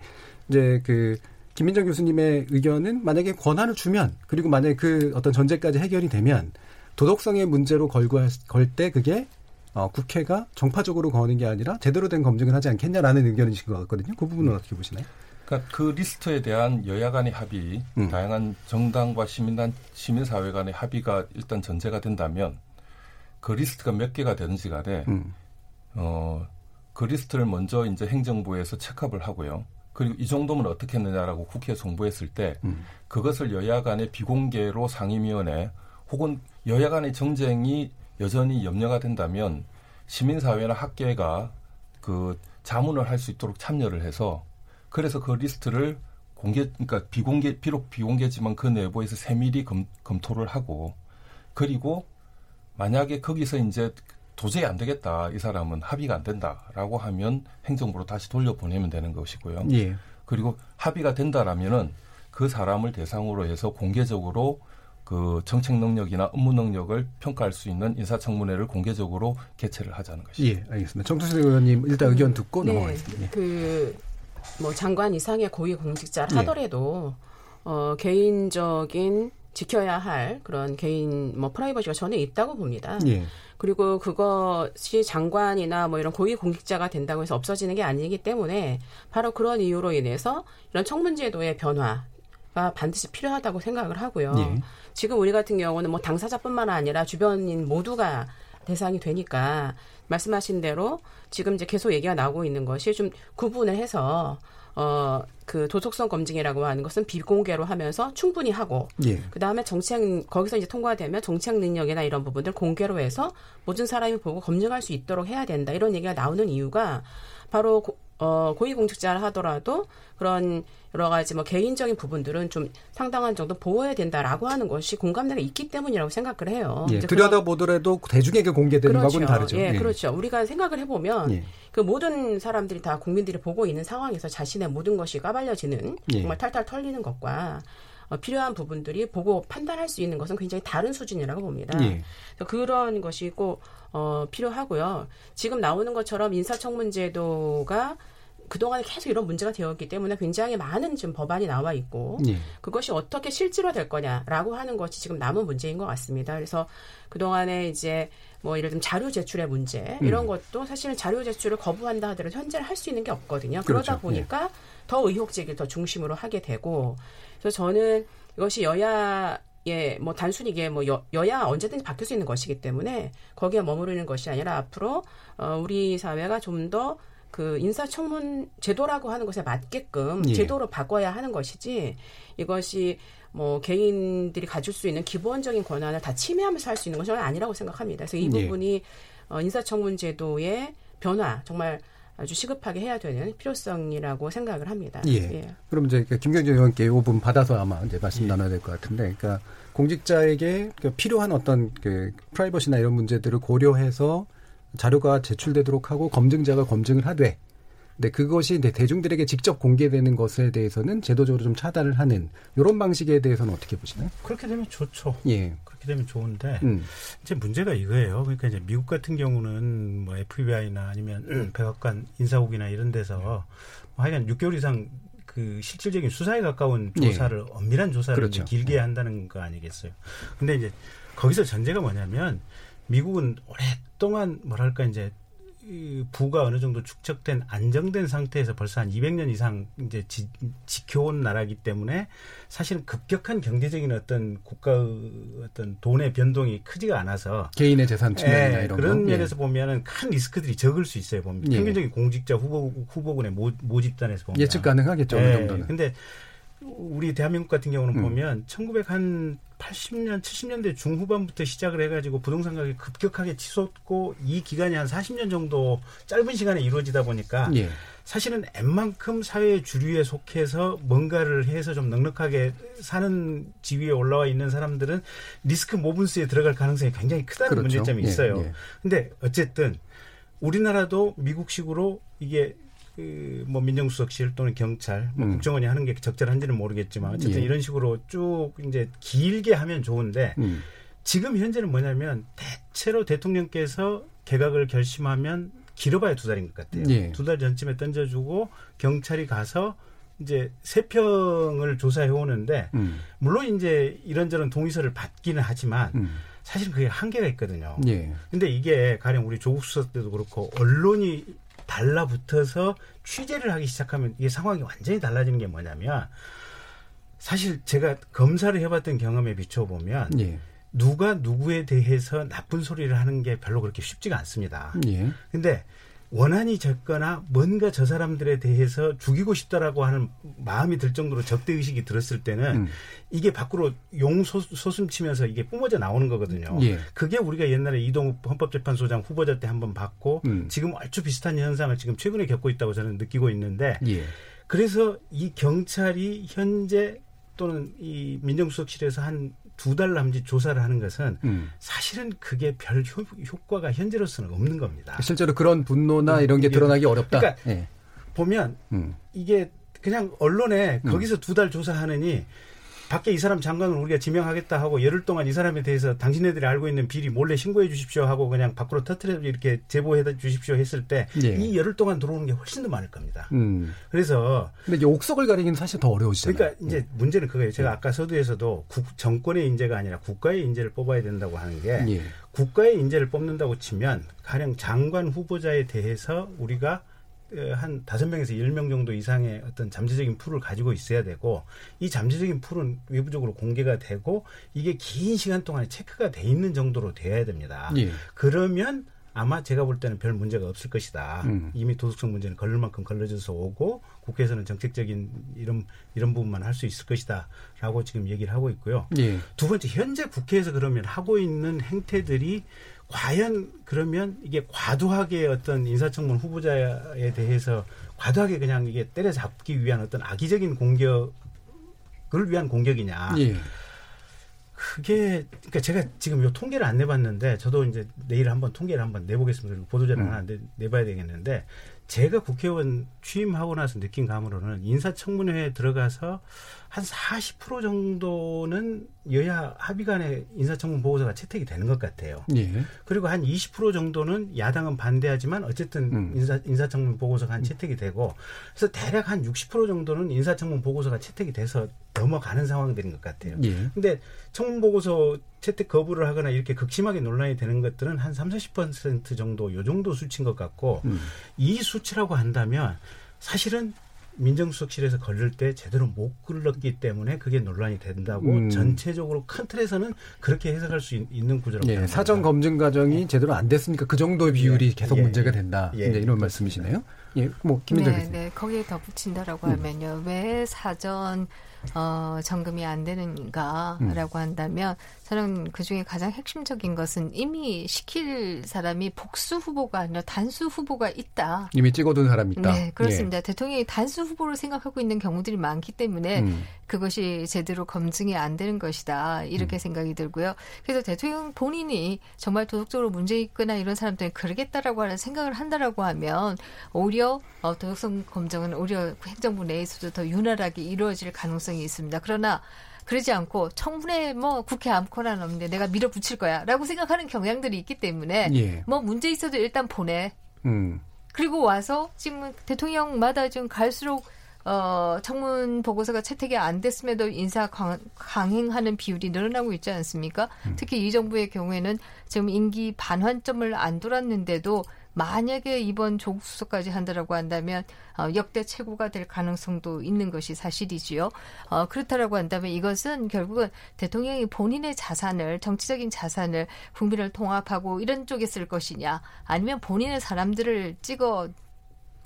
이제 그 김민정 교수님의 의견은 만약에 권한을 주면 그리고 만약에 그 어떤 전제까지 해결이 되면 도덕성의 문제로 걸고 걸 때 그게 어, 국회가 정파적으로 거는 게 아니라 제대로 된 검증을 하지 않겠냐라는 의견이신 것 같거든요. 그 부분은 음. 어떻게 보시나요? 그러니까 그 리스트에 대한 여야 간의 합의, 음. 다양한 정당과 시민단 시민사회 간의 합의가 일단 전제가 된다면 그 리스트가 몇 개가 되는지 간에 음. 어, 그 리스트를 먼저 이제 행정부에서 check up을 하고요. 그리고 이 정도면 어떻게 했느냐라고 국회에 송부했을 때 음. 그것을 여야 간의 비공개로 상임위원회 혹은 여야 간의 정쟁이 여전히 염려가 된다면 시민사회나 학계가 그 자문을 할 수 있도록 참여를 해서 그래서 그 리스트를 공개, 그러니까 비공개, 비록 비공개지만 그 내부에서 세밀히 검, 검토를 하고 그리고 만약에 거기서 이제 도저히 안 되겠다. 이 사람은 합의가 안 된다라고 하면 행정부로 다시 돌려보내면 되는 것이고요. 예. 그리고 합의가 된다라면은 그 사람을 대상으로 해서 공개적으로 그 정책 능력이나 업무 능력을 평가할 수 있는 인사청문회를 공개적으로 개최를 하자는 것이죠. 예, 알겠습니다. 정투수 의원님 일단 의견 듣고 네, 넘어가겠습니다. 예. 그뭐 장관 이상의 고위 공직자를 예. 하더라도 어, 개인적인 지켜야 할 그런 개인 뭐 프라이버시가 저는 있다고 봅니다. 예. 그리고 그것이 장관이나 뭐 이런 고위 공직자가 된다고 해서 없어지는 게 아니기 때문에 바로 그런 이유로 인해서 이런 청문제도의 변화가 반드시 필요하다고 생각을 하고요. 예. 지금 우리 같은 경우는 뭐 당사자뿐만 아니라 주변인 모두가 대상이 되니까 말씀하신 대로 지금 이제 계속 얘기가 나오고 있는 것이 좀 구분을 해서 어, 그 도덕성 검증이라고 하는 것은 비공개로 하면서 충분히 하고, 예. 그 다음에 정책, 거기서 이제 통과되면 정책 능력이나 이런 부분들 공개로 해서 모든 사람이 보고 검증할 수 있도록 해야 된다. 이런 얘기가 나오는 이유가 바로 고, 어, 고위공직자를 하더라도 그런 여러 가지 뭐 개인적인 부분들은 좀 상당한 정도 보호해야 된다라고 하는 것이 공감대가 있기 때문이라고 생각을 해요. 예, 들여다보더라도 대중에게 공개되는 그렇죠. 거하고는 다르죠. 예, 예, 그렇죠. 우리가 생각을 해보면 예. 그 모든 사람들이 다 국민들이 보고 있는 상황에서 자신의 모든 것이 까발려지는 예. 정말 탈탈 털리는 것과 어, 필요한 부분들이 보고 판단할 수 있는 것은 굉장히 다른 수준이라고 봅니다. 예. 그런 것이 꼭 어, 필요하고요. 지금 나오는 것처럼 인사청문제도가 그동안에 계속 이런 문제가 되었기 때문에 굉장히 많은 지금 법안이 나와 있고 예. 그것이 어떻게 실제로 될 거냐라고 하는 것이 지금 남은 문제인 것 같습니다. 그래서 그동안에 이제 뭐 예를 들면 자료 제출의 문제 음. 이런 것도 사실은 자료 제출을 거부한다 하더라도 현재는 할 수 있는 게 없거든요. 그러다 그렇죠. 보니까 예. 더 의혹 제기를 더 중심으로 하게 되고 그래서 저는 이것이 여야 예, 뭐 단순히 이게 뭐 여, 여야 언제든지 바뀔 수 있는 것이기 때문에 거기에 머무르는 것이 아니라 앞으로 어, 우리 사회가 좀 더 그 인사청문 제도라고 하는 것에 맞게끔 예. 제도로 바꿔야 하는 것이지 이것이 뭐 개인들이 가질 수 있는 기본적인 권한을 다 침해하면서 할 수 있는 것은 아니라고 생각합니다. 그래서 이 예. 부분이 예. 어, 인사청문 제도의 변화 정말 아주 시급하게 해야 되는 필요성이라고 생각을 합니다. 예. 예. 그럼 이제 그 김경진 의원께 이 부분 받아서 아마 이제 말씀 예. 나눠야 될 것 같은데, 그러니까 공직자에게 그 필요한 어떤 그 프라이버시나 이런 문제들을 고려해서 자료가 제출되도록 하고 검증자가 검증을 하되 근데 그것이 이제 대중들에게 직접 공개되는 것에 대해서는 제도적으로 좀 차단을 하는 이런 방식에 대해서는 어떻게 보시나요? 그렇게 되면 좋죠. 예. 그렇게 되면 좋은데 음. 이제 문제가 이거예요. 그러니까 이제 미국 같은 경우는 뭐 FBI나 아니면 음. 백악관 인사국이나 이런 데서 뭐 하여간 6개월 이상 그 실질적인 수사에 가까운 예. 조사를 예. 엄밀한 조사를 그렇죠. 길게 예. 한다는 거 아니겠어요. 근데 이제 거기서 전제가 뭐냐면 미국은 오랫동안 뭐랄까 이제 부가 어느 정도 축적된 안정된 상태에서 벌써 한 200년 이상 이제 지, 지켜온 나라기 때문에 사실은 급격한 경제적인 어떤 국가의 어떤 돈의 변동이 크지가 않아서 개인의 재산 측면이나 예, 이런 그런 거? 예. 면에서 예. 보면은 큰 리스크들이 적을 수 있어요. 보면 예. 평균적인 공직자 후보 후보군의 모, 모집단에서 보면 예측 가능하겠죠. 예. 어느 정도는. 근데 우리 대한민국 같은 경우는 음. 보면 1900한 80년, 70년대 중후반부터 시작을 해가지고 부동산 가격이 급격하게 치솟고 이 기간이 한 40년 정도 짧은 시간에 이루어지다 보니까 예. 사실은 웬만큼 사회 주류에 속해서 뭔가를 해서 좀 넉넉하게 사는 지위에 올라와 있는 사람들은 리스크 모분스에 들어갈 가능성이 굉장히 크다는 그렇죠. 문제점이 예, 있어요. 예. 근데 어쨌든 우리나라도 미국식으로 이게 그 뭐 민정수석실 또는 경찰, 뭐 음. 국정원이 하는 게 적절한지는 모르겠지만 어쨌든 예. 이런 식으로 쭉 이제 길게 하면 좋은데 음. 지금 현재는 뭐냐면 대체로 대통령께서 개각을 결심하면 길어봐야 두 달인 것 같아요. 예. 두달 전쯤에 던져주고 경찰이 가서 이제 세평을 조사해 오는데 음. 물론 이제 이런저런 동의서를 받기는 하지만 음. 사실 그게 한계가 있거든요. 예. 근데 이게 가령 우리 조국 수석 때도 그렇고 언론이 달라붙어서 취재를 하기 시작하면 이게 상황이 완전히 달라지는 게 뭐냐면 사실 제가 검사를 해봤던 경험에 비춰보면 예. 누가 누구에 대해서 나쁜 소리를 하는 게 별로 그렇게 쉽지가 않습니다. 예. 근데 원한이 적거나 뭔가 저 사람들에 대해서 죽이고 싶다라고 하는 마음이 들 정도로 적대 의식이 들었을 때는 음. 이게 밖으로 용소숨 치면서 이게 뿜어져 나오는 거거든요. 예. 그게 우리가 옛날에 이동욱 헌법재판소장 후보자 때 한번 봤고 음. 지금 아주 비슷한 현상을 지금 최근에 겪고 있다고 저는 느끼고 있는데 예. 그래서 이 경찰이 현재 또는 이 민정수석실에서 한 두 달 남짓 조사를 하는 것은 음. 사실은 그게 별 효, 과가 현재로서는 없는 겁니다. 실제로 그런 분노나 음, 이런 게 드러나기 어렵다. 그러니까 네. 보면 음. 이게 그냥 언론에 음. 거기서 두 달 조사하느니 밖에 이 사람 장관을 우리가 지명하겠다 하고 열흘 동안 이 사람에 대해서 당신네들이 알고 있는 비리 몰래 신고해 주십시오 하고 그냥 밖으로 터트려 이렇게 제보해 주십시오 했을 때이 예. 열흘 동안 들어오는 게 훨씬 더 많을 겁니다. 음. 그래서 근데 옥석을 가리기는 사실 더 어려우시잖아요. 그러니까 이제 음. 문제는 그거예요. 제가 아까 서두에서도 국, 정권의 인재가 아니라 국가의 인재를 뽑아야 된다고 하는 게 예. 국가의 인재를 뽑는다고 치면 가령 장관 후보자에 대해서 우리가 한 다섯 명에서 열 명 정도 이상의 어떤 잠재적인 풀을 가지고 있어야 되고 이 잠재적인 풀은 외부적으로 공개가 되고 이게 긴 시간 동안에 체크가 돼 있는 정도로 돼야 됩니다. 예. 그러면 아마 제가 볼 때는 별 문제가 없을 것이다. 음. 이미 도덕성 문제는 걸릴 만큼 걸러져서 오고 국회에서는 정책적인 이런 이런 부분만 할 수 있을 것이다라고 지금 얘기를 하고 있고요. 예. 두 번째 현재 국회에서 그러면 하고 있는 행태들이 과연 그러면 이게 과도하게 어떤 인사청문 후보자에 대해서 과도하게 그냥 이게 때려잡기 위한 어떤 악의적인 공격을 위한 공격이냐. 예. 그게 그러니까 제가 지금 요 통계를 안 내봤는데 저도 이제 내일 한번 통계를 한번 내보겠습니다. 보도자료 음. 하나 내, 내봐야 되겠는데 제가 국회의원 취임하고 나서 느낀 감으로는 인사청문회에 들어가서 한 40% 정도는 여야 합의 간의 인사청문 보고서가 채택이 되는 것 같아요. 예. 그리고 한 20% 정도는 야당은 반대하지만 어쨌든 음. 인사, 인사청문 보고서가 한 채택이 되고 그래서 대략 한 60% 정도는 인사청문 보고서가 채택이 돼서 넘어가는 상황들인 것 같아요. 예. 근데 청문 보고서 채택 거부를 하거나 이렇게 극심하게 논란이 되는 것들은 한 30, 40% 정도 요 정도 수치인 것 같고 음. 이 수치라고 한다면 사실은 민정수석실에서 걸릴 때 제대로 못 걸렀기 때문에 그게 논란이 된다고 음. 전체적으로 큰 틀에서는 그렇게 해석할 수 있, 는 구조라고 예, 사전 검증 과정이 제대로 안 됐으니까 그 정도의 비율이 예, 계속 예, 문제가 된다. 예, 이제 이런 말씀이시네요. 예, 뭐 김민정 네, 네, 거기에 덧붙인다라고 음. 하면요, 왜 사전 어, 점검이 안 되는가라고 음. 한다면 저는 그 중에 가장 핵심적인 것은 이미 시킬 사람이 복수 후보가 아니라 단수 후보가 있다. 이미 찍어둔 사람이 있다. 네, 그렇습니다. 예. 대통령이 단수 후보를 생각하고 있는 경우들이 많기 때문에 음. 그것이 제대로 검증이 안 되는 것이다. 이렇게 음. 생각이 들고요. 그래서 대통령 본인이 정말 도덕적으로 문제 있거나 이런 사람들은 그러겠다라고 하는 생각을 한다라고 하면 오히려 어, 도덕성 검증은 오히려 행정부 내에서도 더 윤활하게 이루어질 가능성이 있습니다. 그러나 그러지 않고 청문회 뭐 국회 아무거나 없는데 내가 밀어붙일 거야라고 생각하는 경향들이 있기 때문에 예. 뭐 문제 있어도 일단 보내. 음. 그리고 와서 지금 대통령마다 지금 갈수록 어, 청문 보고서가 채택이 안 됐음에도 인사 강, 행하는 비율이 늘어나고 있지 않습니까? 음. 특히 이 정부의 경우에는 지금 임기 반환점을 안 돌았는데도 만약에 이번 조국 수석까지 한다라고 한다면 어, 역대 최고가 될 가능성도 있는 것이 사실이지요. 어, 그렇다라고 한다면 이것은 결국은 대통령이 본인의 자산을 정치적인 자산을 국민을 통합하고 이런 쪽에 쓸 것이냐 아니면 본인의 사람들을 찍어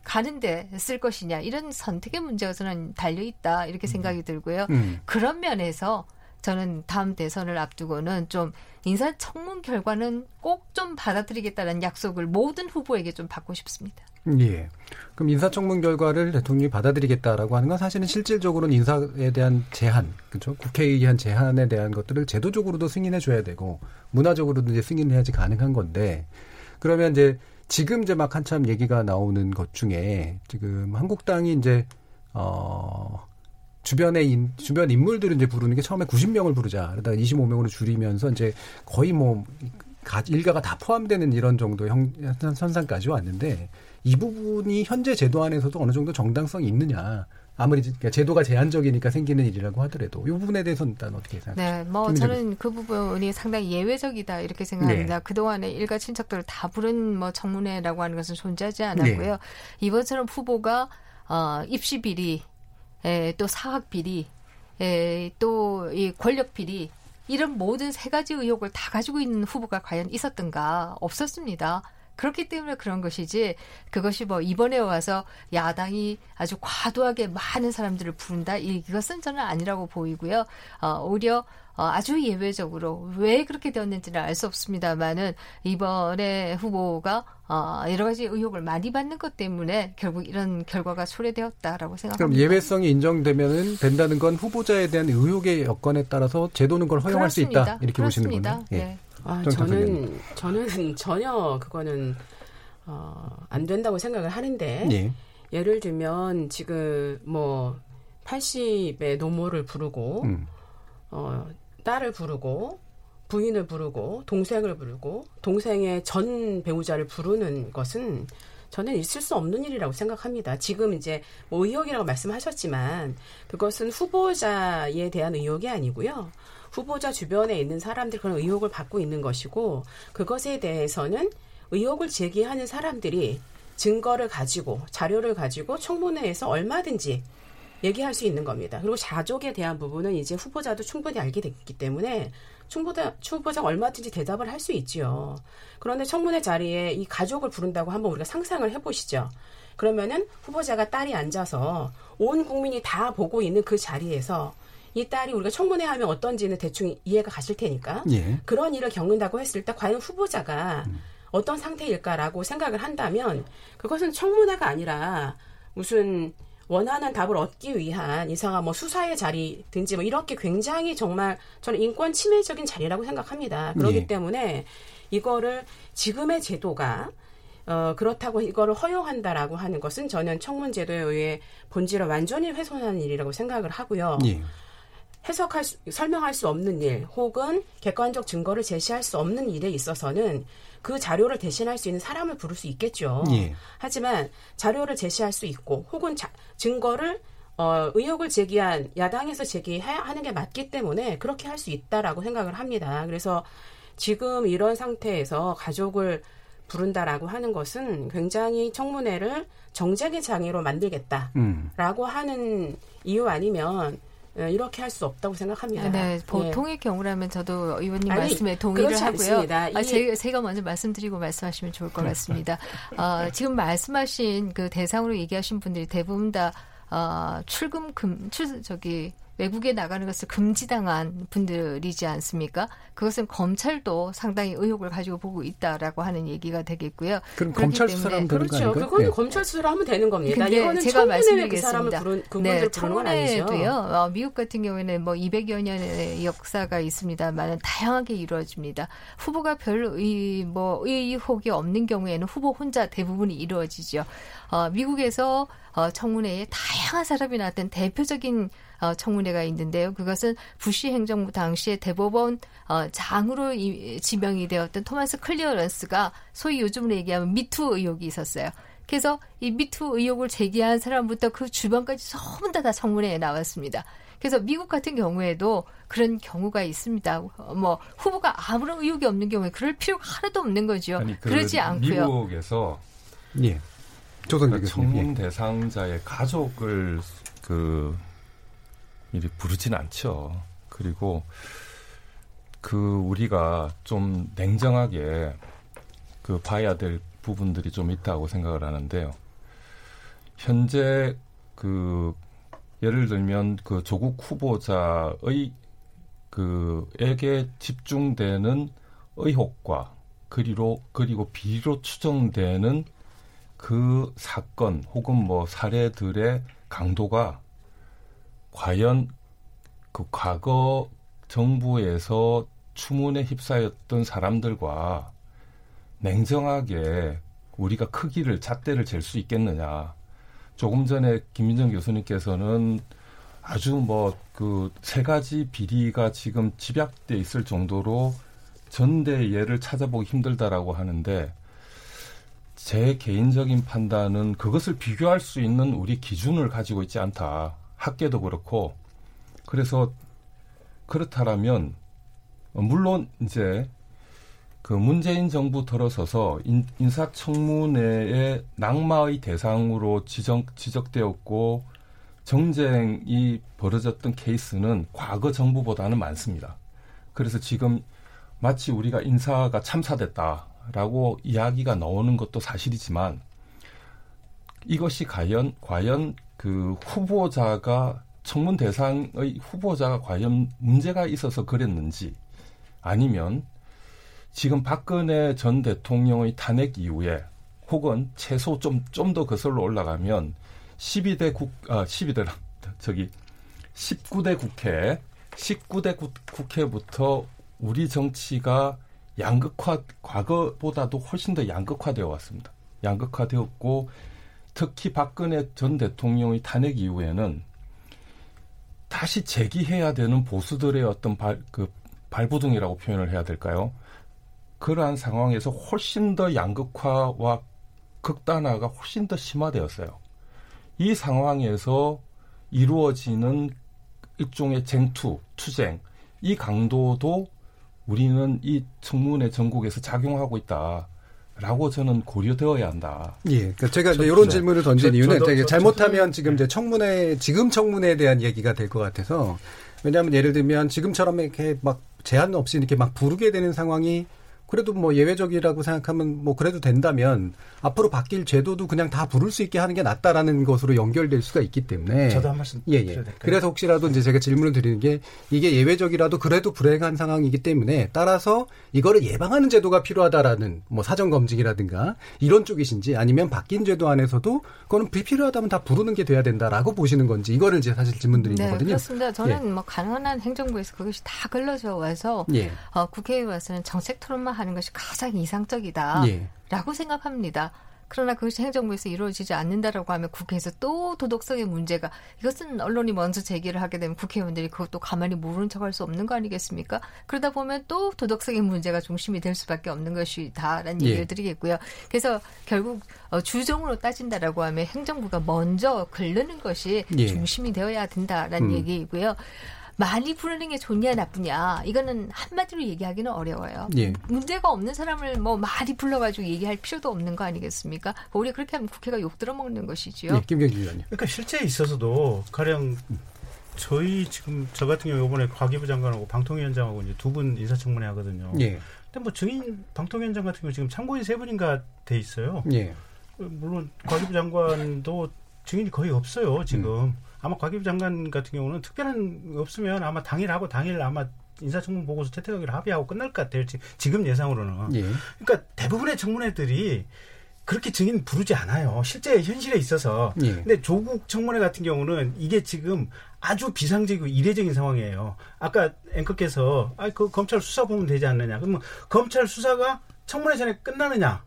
가는데 쓸 것이냐 이런 선택의 문제가 저는 달려 있다 이렇게 생각이 들고요. 음. 그런 면에서 저는 다음 대선을 앞두고는 좀 인사 청문 결과는 꼭 좀 받아들이겠다는 약속을 모든 후보에게 좀 받고 싶습니다. 예. 그럼 인사청문 결과를 대통령이 받아들이겠다라고 하는 건 사실은 실질적으로는 인사에 대한 제한, 그렇죠? 국회에 의한 제한에 대한 것들을 제도적으로도 승인해 줘야 되고 문화적으로도 이제 승인해야지 가능한 건데 그러면 이제 지금 이제 막 한참 얘기가 나오는 것 중에 지금 한국당이 이제 어 주변의 인, 주변 인물들을 이제 부르는 게 처음에 90명을 부르자. 그러다가 25명으로 줄이면서 이제 거의 뭐 가, 일가가 다 포함되는 이런 정도 형, 선상까지 왔는데 이 부분이 현재 제도 안에서도 어느 정도 정당성이 있느냐. 아무리 그러니까 제도가 제한적이니까 생기는 일이라고 하더라도 이 부분에 대해서는 일단 어떻게 생각하세요? 네, 뭐 저는 그 부분이 상당히 예외적이다 이렇게 생각합니다. 네. 그동안에 일가 친척들을 다 부른 뭐 청문회라고 하는 것은 존재하지 않았고요. 네. 이번처럼 후보가 어, 입시 비리 에, 또 사학 비리, 또 이 권력 비리 이런 모든 세 가지 의혹을 다 가지고 있는 후보가 과연 있었던가 없었습니다. 그렇기 때문에 그런 것이지 그것이 뭐 이번에 와서 야당이 아주 과도하게 많은 사람들을 부른다 이것은 저는 아니라고 보이고요. 어, 오히려 어, 아주 예외적으로 왜 그렇게 되었는지는 알 수 없습니다만은 이번에 후보가 어, 여러 가지 의혹을 많이 받는 것 때문에 결국 이런 결과가 초래되었다라고 생각합니다. 그럼 예외성이 인정되면 된다는 건 후보자에 대한 의혹의 여건에 따라서 제도는 걸 허용할 그렇습니다. 수 있다 이렇게 그렇습니다. 보시는 거네요. 예. 아, 저는 저는 전혀 그거는 어, 안 된다고 생각을 하는데 예. 예를 들면 지금 뭐 80의 노모를 부르고 음. 어, 딸을 부르고 부인을 부르고 동생을 부르고 동생의 전 배우자를 부르는 것은 저는 있을 수 없는 일이라고 생각합니다. 지금 이제 뭐 의혹이라고 말씀하셨지만 그것은 후보자에 대한 의혹이 아니고요. 후보자 주변에 있는 사람들 그런 의혹을 받고 있는 것이고 그것에 대해서는 의혹을 제기하는 사람들이 증거를 가지고 자료를 가지고 청문회에서 얼마든지 얘기할 수 있는 겁니다. 그리고 자족에 대한 부분은 이제 후보자도 충분히 알게 됐기 때문에 충보자, 후보자가 얼마든지 대답을 할 수 있지요. 그런데 청문회 자리에 이 가족을 부른다고 한번 우리가 상상을 해보시죠. 그러면은 후보자가 딸이 앉아서 온 국민이 다 보고 있는 그 자리에서 이 딸이 우리가 청문회 하면 어떤지는 대충 이해가 가실 테니까 예. 그런 일을 겪는다고 했을 때 과연 후보자가 음. 어떤 상태일까라고 생각을 한다면 그것은 청문회가 아니라 무슨 원하는 답을 얻기 위한 이상한 뭐 수사의 자리든지 뭐 이렇게 굉장히 정말 저는 인권 침해적인 자리라고 생각합니다. 그렇기 예. 때문에 이거를 지금의 제도가 어, 그렇다고 이거를 허용한다라고 하는 것은 저는 청문제도에 의해 본질을 완전히 훼손하는 일이라고 생각을 하고요. 예. 해석할 수, 설명할 수 없는 일 혹은 객관적 증거를 제시할 수 없는 일에 있어서는 그 자료를 대신할 수 있는 사람을 부를 수 있겠죠. 예. 하지만 자료를 제시할 수 있고 혹은 자, 증거를 어, 의혹을 제기한 야당에서 제기하는 게 맞기 때문에 그렇게 할 수 있다라고 생각을 합니다. 그래서 지금 이런 상태에서 가족을 부른다라고 하는 것은 굉장히 청문회를 정쟁의 장애로 만들겠다라고 음. 하는 이유 아니면 예, 이렇게 할 수 없다고 생각합니다. 네, 보통의 예. 경우라면 저도 의원님 아니, 말씀에 동의를 하고요. 아, 제, 제가 먼저 말씀드리고 말씀하시면 좋을 것 같습니다. 어, 지금 말씀하신 그 대상으로 얘기하신 분들이 대부분 다 어, 출금 금, 출, 저기, 외국에 나가는 것을 금지당한 분들이지 않습니까? 그것은 검찰도 상당히 의혹을 가지고 보고 있다라고 하는 얘기가 되겠고요. 그럼 검찰 수사를 하면 되는 그렇죠. 그거는 네. 검찰 수사를 하면 되는 겁니다. 이거는 제가 말씀드리겠습니다. 그 사람을 부른 네, 청문회도요. 어, 미국 같은 경우에는 뭐 200여 년의 역사가 있습니다만 다양하게 이루어집니다. 후보가 별 의, 뭐 의혹이 없는 경우에는 후보 혼자 대부분이 이루어지죠. 어, 미국에서 어, 청문회에 다양한 사람이 나왔던 대표적인 어, 청문회가 있는데요. 그것은 부시 행정부 당시에 대법원 어, 장으로 이, 지명이 되었던 토마스 클래런스가 소위 요즘으로 얘기하면 미투 의혹이 있었어요. 그래서 이 미투 의혹을 제기한 사람부터 그 주변까지 전부 다, 다 청문회에 나왔습니다. 그래서 미국 같은 경우에도 그런 경우가 있습니다. 뭐 후보가 아무런 의혹이 없는 경우에 그럴 필요가 하나도 없는 거죠. 아니, 그 그러지 않고요. 미국에서 예. 그러니까 청문 예. 대상자의 가족을 그 이리 부르진 않죠. 그리고 그 우리가 좀 냉정하게 그 봐야 될 부분들이 좀 있다고 생각을 하는데요. 현재 그 예를 들면 그 조국 후보자의 그에게 집중되는 의혹과 그리로 그리고 비리로 추정되는 그 사건 혹은 뭐 사례들의 강도가 과연 그 과거 정부에서 추문에 휩싸였던 사람들과 냉정하게 우리가 크기를 잣대를 잴 수 있겠느냐. 조금 전에 김민정 교수님께서는 아주 뭐 그 세 가지 비리가 지금 집약돼 있을 정도로 전대 예를 찾아보기 힘들다라고 하는데 제 개인적인 판단은 그것을 비교할 수 있는 우리 기준을 가지고 있지 않다. 학계도 그렇고. 그래서 그렇다라면 물론 이제 그 문재인 정부 들어서서 인, 인사청문회의 낙마의 대상으로 지정, 지적되었고 정쟁이 벌어졌던 케이스는 과거 정부보다는 많습니다. 그래서 지금 마치 우리가 인사가 참사됐다. 라고 이야기가 나오는 것도 사실이지만 이것이 과연 과연 그 후보자가 청문 대상의 후보자가 과연 문제가 있어서 그랬는지 아니면 지금 박근혜 전 대통령의 탄핵 이후에 혹은 최소 좀 좀 더 거슬러 올라가면 12대 국, 아, 12대, <laughs> 저기, 19대 국회, 19대 국, 국회부터 우리 정치가 양극화 과거보다도 훨씬 더 양극화되어 왔습니다. 양극화되었고 특히 박근혜 전 대통령의 탄핵 이후에는 다시 재기해야 되는 보수들의 어떤 발, 그 발부둥이라고 표현을 해야 될까요? 그러한 상황에서 훨씬 더 양극화와 극단화가 훨씬 더 심화되었어요. 이 상황에서 이루어지는 일종의 쟁투, 투쟁, 이 강도도 우리는 이 청문회 전국에서 작용하고 있다. 라고 저는 고려되어야 한다. 예. 그러니까 제가 저, 이런 네. 질문을 던진 저, 이유는 저, 잘못하면 지금 이제 청문회, 지금 청문회에 대한 얘기가 될 것 같아서 왜냐하면 예를 들면 지금처럼 이렇게 막 제한 없이 이렇게 막 부르게 되는 상황이 그래도 뭐 예외적이라고 생각하면 뭐 그래도 된다면 앞으로 바뀔 제도도 그냥 다 부를 수 있게 하는 게 낫다라는 것으로 연결될 수가 있기 때문에 저도 한 말씀 예, 예. 그래서 혹시라도 이제 제가 질문을 드리는 게 이게 예외적이라도 그래도 불행한 상황이기 때문에 따라서 이거를 예방하는 제도가 필요하다라는 뭐 사전 검증이라든가 이런 쪽이신지 아니면 바뀐 제도 안에서도 그거는 불필요하다면 다 부르는 게 돼야 된다라고 보시는 건지 이거를 이제 사실 질문 드린 네, 거거든요. 그렇습니다. 저는 예. 뭐 가능한 행정부에서 그것이 다 걸러져 와서 예. 어, 국회에 와서는 정책 토론만 하는 것이 가장 이상적이다. 예. 라고 생각합니다. 그러나 그것이 행정부에서 이루어지지 않는다라고 하면 국회에서 또 도덕성의 문제가 이것은 언론이 먼저 제기를 하게 되면 국회의원들이 그것도 가만히 모르는 척할 수 없는 거 아니겠습니까? 그러다 보면 또 도덕성의 문제가 중심이 될 수밖에 없는 것이다라는 예. 얘기를 드리겠고요. 그래서 결국 어, 주종으로 따진다라고 하면 행정부가 먼저 긁는 것이 예. 중심이 되어야 된다라는 음. 얘기이고요. 많이 부르는 게 좋냐 나쁘냐 이거는 한마디로 얘기하기는 어려워요. 예. 문제가 없는 사람을 뭐 많이 불러가지고 얘기할 필요도 없는 거 아니겠습니까? 우리 그렇게 하면 국회가 욕 들어먹는 것이지요. 네, 김경진 의원님. 그러니까 실제 있어서도 가령 저희 지금 저 같은 경우 이번에 과기부 장관하고 방통위원장하고 이제 두 분 인사청문회 하거든요. 예. 근데 뭐 증인 방통위원장 같은 경우 지금 참고인 세 분인가 돼 있어요. 예. 물론 과기부 장관도 증인이 거의 없어요 지금. 음. 아마 과기부 장관 같은 경우는 특별한 없으면 아마 당일하고 당일 아마 인사청문 보고서 채택하기로 합의하고 끝날 것 같아요. 지금 예상으로는. 예. 그러니까 대부분의 청문회들이 그렇게 증인 부르지 않아요. 실제 현실에 있어서. 예. 근데 조국 청문회 같은 경우는 이게 지금 아주 비상적이고 이례적인 상황이에요. 아까 앵커께서 아 그 검찰 수사 보면 되지 않느냐. 그러면 검찰 수사가 청문회 전에 끝나느냐?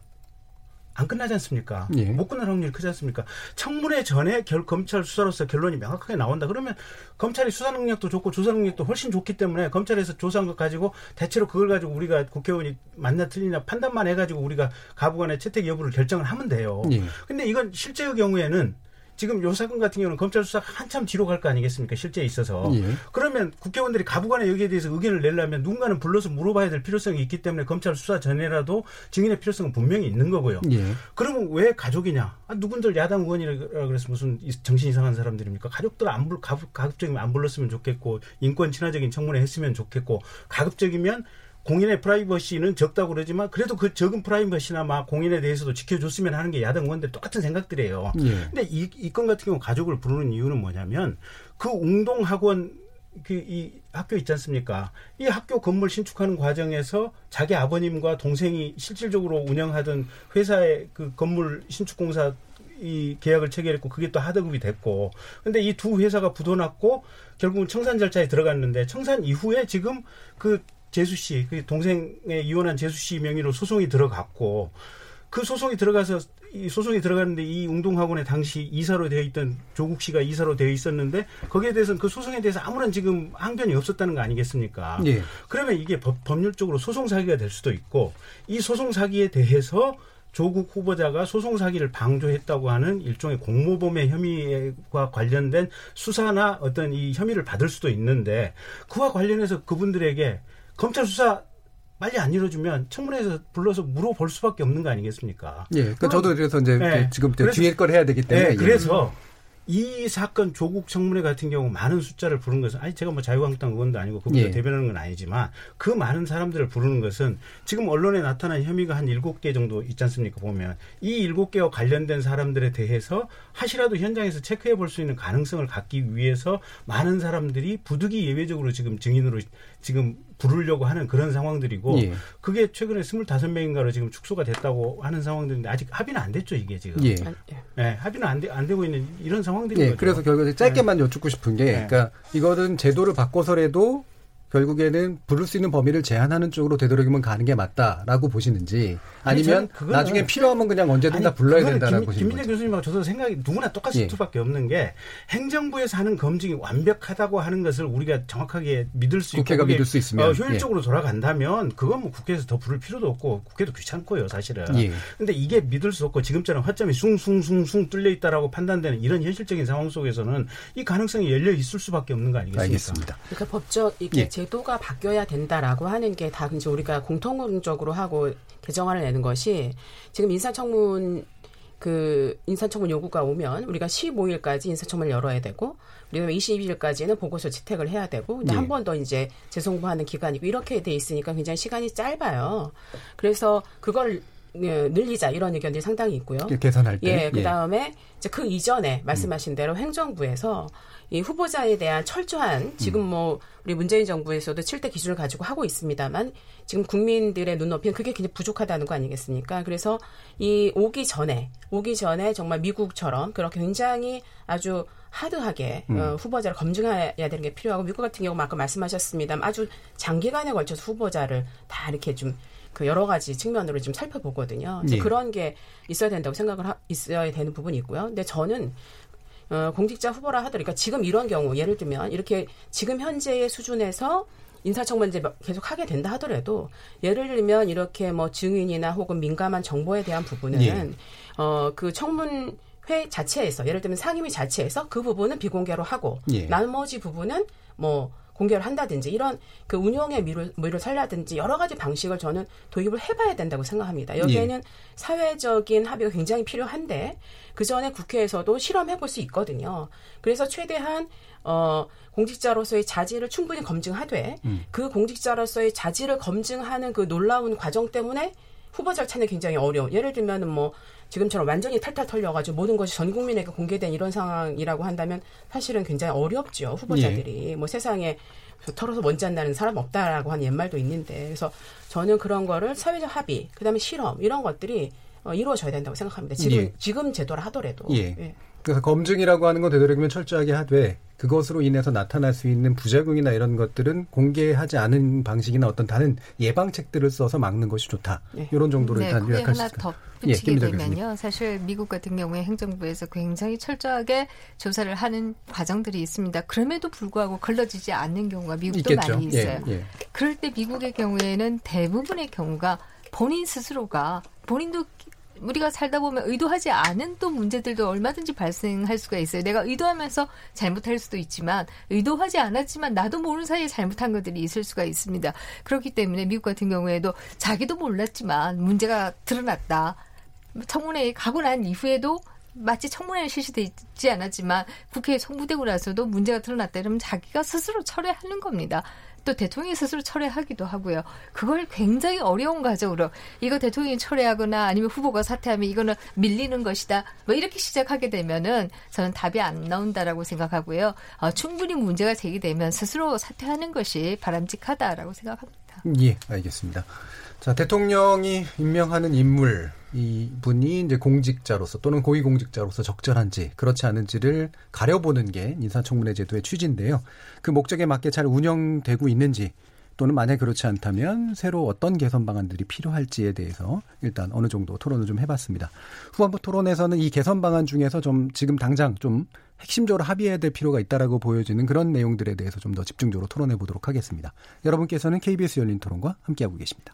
안 끝나지 않습니까? 예. 못 끝날 확률이 크지 않습니까? 청문회 전에 결, 검찰 수사로서 결론이 명확하게 나온다. 그러면 검찰이 수사 능력도 좋고 조사 능력도 훨씬 좋기 때문에 검찰에서 조사한 것 가지고 대체로 그걸 가지고 우리가 국회의원이 맞나 틀리냐 판단만 해가지고 우리가 가부간의 채택 여부를 결정을 하면 돼요. 예. 근데 이건 실제의 경우에는 지금 요 사건 같은 경우는 검찰 수사가 한참 뒤로 갈 거 아니겠습니까? 실제 있어서. 예. 그러면 국회의원들이 가부간에 여기에 대해서 의견을 내려면 누군가는 불러서 물어봐야 될 필요성이 있기 때문에 검찰 수사 전에라도 증인의 필요성은 분명히 있는 거고요. 예. 그러면 왜 가족이냐? 아, 누군들 야당 의원이라 그래서 무슨 정신 이상한 사람들입니까? 가족들 안 불, 가급적이면 안 불렀으면 좋겠고, 인권 친화적인 청문회 했으면 좋겠고, 가급적이면 공인의 프라이버시는 적다고 그러지만 그래도 그 적은 프라이버시나 막 공인에 대해서도 지켜줬으면 하는 게 야당 의원들 똑같은 생각들이에요. 예. 근데 이, 이 건 같은 경우 가족을 부르는 이유는 뭐냐면 그 웅동 학원 그이 학교 있지 않습니까? 이 학교 건물 신축하는 과정에서 자기 아버님과 동생이 실질적으로 운영하던 회사의 그 건물 신축 공사 이 계약을 체결했고 그게 또 하드급이 됐고 근데 이 두 회사가 부도났고 결국은 청산 절차에 들어갔는데 청산 이후에 지금 그 재수 씨, 그 동생의 이혼한 재수 씨 명의로 소송이 들어갔고 그 소송이 들어가서 이 소송이 들어갔는데 이 웅동학원에 당시 이사로 되어 있던 조국 씨가 이사로 되어 있었는데 거기에 대해서는 그 소송에 대해서 아무런 지금 항변이 없었다는 거 아니겠습니까? 예. 그러면 이게 법, 법률적으로 소송 사기가 될 수도 있고 이 소송 사기에 대해서 조국 후보자가 소송 사기를 방조했다고 하는 일종의 공모범의 혐의와 관련된 수사나 어떤 이 혐의를 받을 수도 있는데 그와 관련해서 그분들에게 검찰 수사 빨리 안 이루어지면 청문회에서 불러서 물어볼 수밖에 없는 거 아니겠습니까? 예. 그러니까 저도 그래서 이제 네. 지금 뒤에 걸 해야 되기 때문에. 네. 그래서 이 사건 조국 청문회 같은 경우 많은 숫자를 부른 것은 아니 제가 뭐 자유한국당 의원도 아니고 그분을 예. 대변하는 건 아니지만 그 많은 사람들을 부르는 것은 지금 언론에 나타난 혐의가 한 일곱 개 정도 있지 않습니까 보면 이 일곱 개와 관련된 사람들에 대해서 하시라도 현장에서 체크해 볼 수 있는 가능성을 갖기 위해서 많은 사람들이 부득이 예외적으로 지금 증인으로 지금 부르려고 하는 그런 상황들이고 예. 그게 최근에 스물다섯 명인가로 지금 축소가 됐다고 하는 상황들인데 아직 합의는 안 됐죠 이게 지금. 예. 네, 합의는 안, 되, 안 되고 있는 이런 상황들이 예. 그래서 결국에 짧게만 네. 여쭙고 싶은 게 네. 그러니까 이거는 제도를 바꿔서라도 결국에는 부를 수 있는 범위를 제한하는 쪽으로 되도록이면 가는 게 맞다라고 보시는지 아니면 나중에 필요하면 그냥 언제든 다 불러야 된다라고 보시는 김민재 교수님하고 저도 생각이 누구나 똑같을 예. 수밖에 없는 게 행정부에서 하는 검증이 완벽하다고 하는 것을 우리가 정확하게 믿을 수 국회가 있고 믿을 수 있으면 어, 효율적으로 예. 돌아간다면 그건 뭐 국회에서 더 부를 필요도 없고 국회도 귀찮고요 사실은. 예. 근데 이게 믿을 수 없고 지금처럼 허점이 숭숭숭숭 뚫려 있다라고 판단되는 이런 현실적인 상황 속에서는 이 가능성이 열려 있을 수밖에 없는 거 아니겠습니까? 알겠습니다. 그러니까 법적 이게 예. 제도가 바뀌어야 된다라고 하는 게 다 이제 우리가 공통적으로 하고 개정안을 내는 것이 지금 인사청문 그 인사청문 요구가 오면 우리가 15일까지 인사청문을 열어야 되고 우리가 22일까지는 보고서 채택을 해야 되고 네. 한번 더 이제 재송부하는 기간이고 이렇게 돼 있으니까 굉장히 시간이 짧아요. 그래서 그걸 예, 늘리자 이런 의견들이 상당히 있고요. 계산할 때. 예, 그 다음에 이제 그 이전에 말씀하신 대로 행정부에서 이 후보자에 대한 철저한 지금 음. 뭐 우리 문재인 정부에서도 7대 기준을 가지고 하고 있습니다만 지금 국민들의 눈높이는 그게 굉장히 부족하다는 거 아니겠습니까? 그래서 이 오기 전에 오기 전에 정말 미국처럼 그렇게 굉장히 아주 하드하게 음. 어, 후보자를 검증해야 되는 게 필요하고 미국 같은 경우 아까 말씀하셨습니다만 아주 장기간에 걸쳐서 후보자를 다 이렇게 좀 그 여러 가지 측면으로 좀 살펴보거든요. 네. 그런 게 있어야 된다고 생각을 하, 있어야 되는 부분이 있고요. 근데 저는 어, 공직자 후보라 하더라도 그러니까 지금 이런 경우 예를 들면 이렇게 지금 현재의 수준에서 인사청문제 계속 하게 된다 하더라도 예를 들면 이렇게 뭐 증인이나 혹은 민감한 정보에 대한 부분은 예. 어그 청문 회 자체에서 예를 들면 상임위 자체에서 그 부분은 비공개로 하고 예. 나머지 부분은 뭐 공개를 한다든지 이런 그 운영의 미를, 미를 살라든지 여러 가지 방식을 저는 도입을 해봐야 된다고 생각합니다. 여기에는 예. 사회적인 합의가 굉장히 필요한데 그 전에 국회에서도 실험해 볼 수 있거든요. 그래서 최대한 어 공직자로서의 자질을 충분히 검증하되 음. 그 공직자로서의 자질을 검증하는 그 놀라운 과정 때문에 후보 절차는 굉장히 어려운. 예를 들면은 뭐 지금처럼 완전히 탈탈 털려가지고 모든 것이 전 국민에게 공개된 이런 상황이라고 한다면 사실은 굉장히 어렵죠 후보자들이 예. 뭐 세상에 털어서 먼지 안 나는 사람 없다라고 하는 옛말도 있는데 그래서 저는 그런 거를 사회적 합의 그다음에 실험 이런 것들이 어, 이루어져야 된다고 생각합니다. 지금 예. 지금 제도라 하더라도. 예. 예. 그래서 검증이라고 하는 건 되도록이면 철저하게 하되 그것으로 인해서 나타날 수 있는 부작용이나 이런 것들은 공개하지 않은 방식이나 어떤 다른 예방책들을 써서 막는 것이 좋다. 네. 이런 정도로 네, 일단 요약할 수 있습니다. 붙이게 예, 되면요. 사실 미국 같은 경우에 행정부에서 굉장히 철저하게 조사를 하는 과정들이 있습니다. 그럼에도 불구하고 걸러지지 않는 경우가 미국도 있겠죠. 많이 있어요. 예, 예. 그럴 때 미국의 경우에는 대부분의 경우가 본인 스스로가 본인도 우리가 살다 보면 의도하지 않은 또 문제들도 얼마든지 발생할 수가 있어요. 내가 의도하면서 잘못할 수도 있지만 의도하지 않았지만 나도 모르는 사이에 잘못한 것들이 있을 수가 있습니다. 그렇기 때문에 미국 같은 경우에도 자기도 몰랐지만 문제가 드러났다. 청문회에 가고 난 이후에도 마치 청문회는 실시되지 않았지만 국회에 송부되고 나서도 문제가 드러났다 이러면 자기가 스스로 철회하는 겁니다. 또 대통령이 스스로 철회하기도 하고요. 그걸 굉장히 어려운 과정으로 이거 대통령이 철회하거나 아니면 후보가 사퇴하면 이거는 밀리는 것이다. 뭐 이렇게 시작하게 되면은 저는 답이 안 나온다라고 생각하고요. 어, 충분히 문제가 제기되면 스스로 사퇴하는 것이 바람직하다라고 생각합니다. 예, 알겠습니다. 자, 대통령이 임명하는 인물 이 분이 이제 공직자로서 또는 고위공직자로서 적절한지 그렇지 않은지를 가려보는 게 인사청문회 제도의 취지인데요. 그 목적에 맞게 잘 운영되고 있는지 또는 만약 그렇지 않다면 새로 어떤 개선 방안들이 필요할지에 대해서 일단 어느 정도 토론을 좀 해봤습니다. 후반부 토론에서는 이 개선 방안 중에서 좀 지금 당장 좀 핵심적으로 합의해야 될 필요가 있다라고 보여지는 그런 내용들에 대해서 좀 더 집중적으로 토론해 보도록 하겠습니다. 여러분께서는 KBS 열린 토론과 함께하고 계십니다.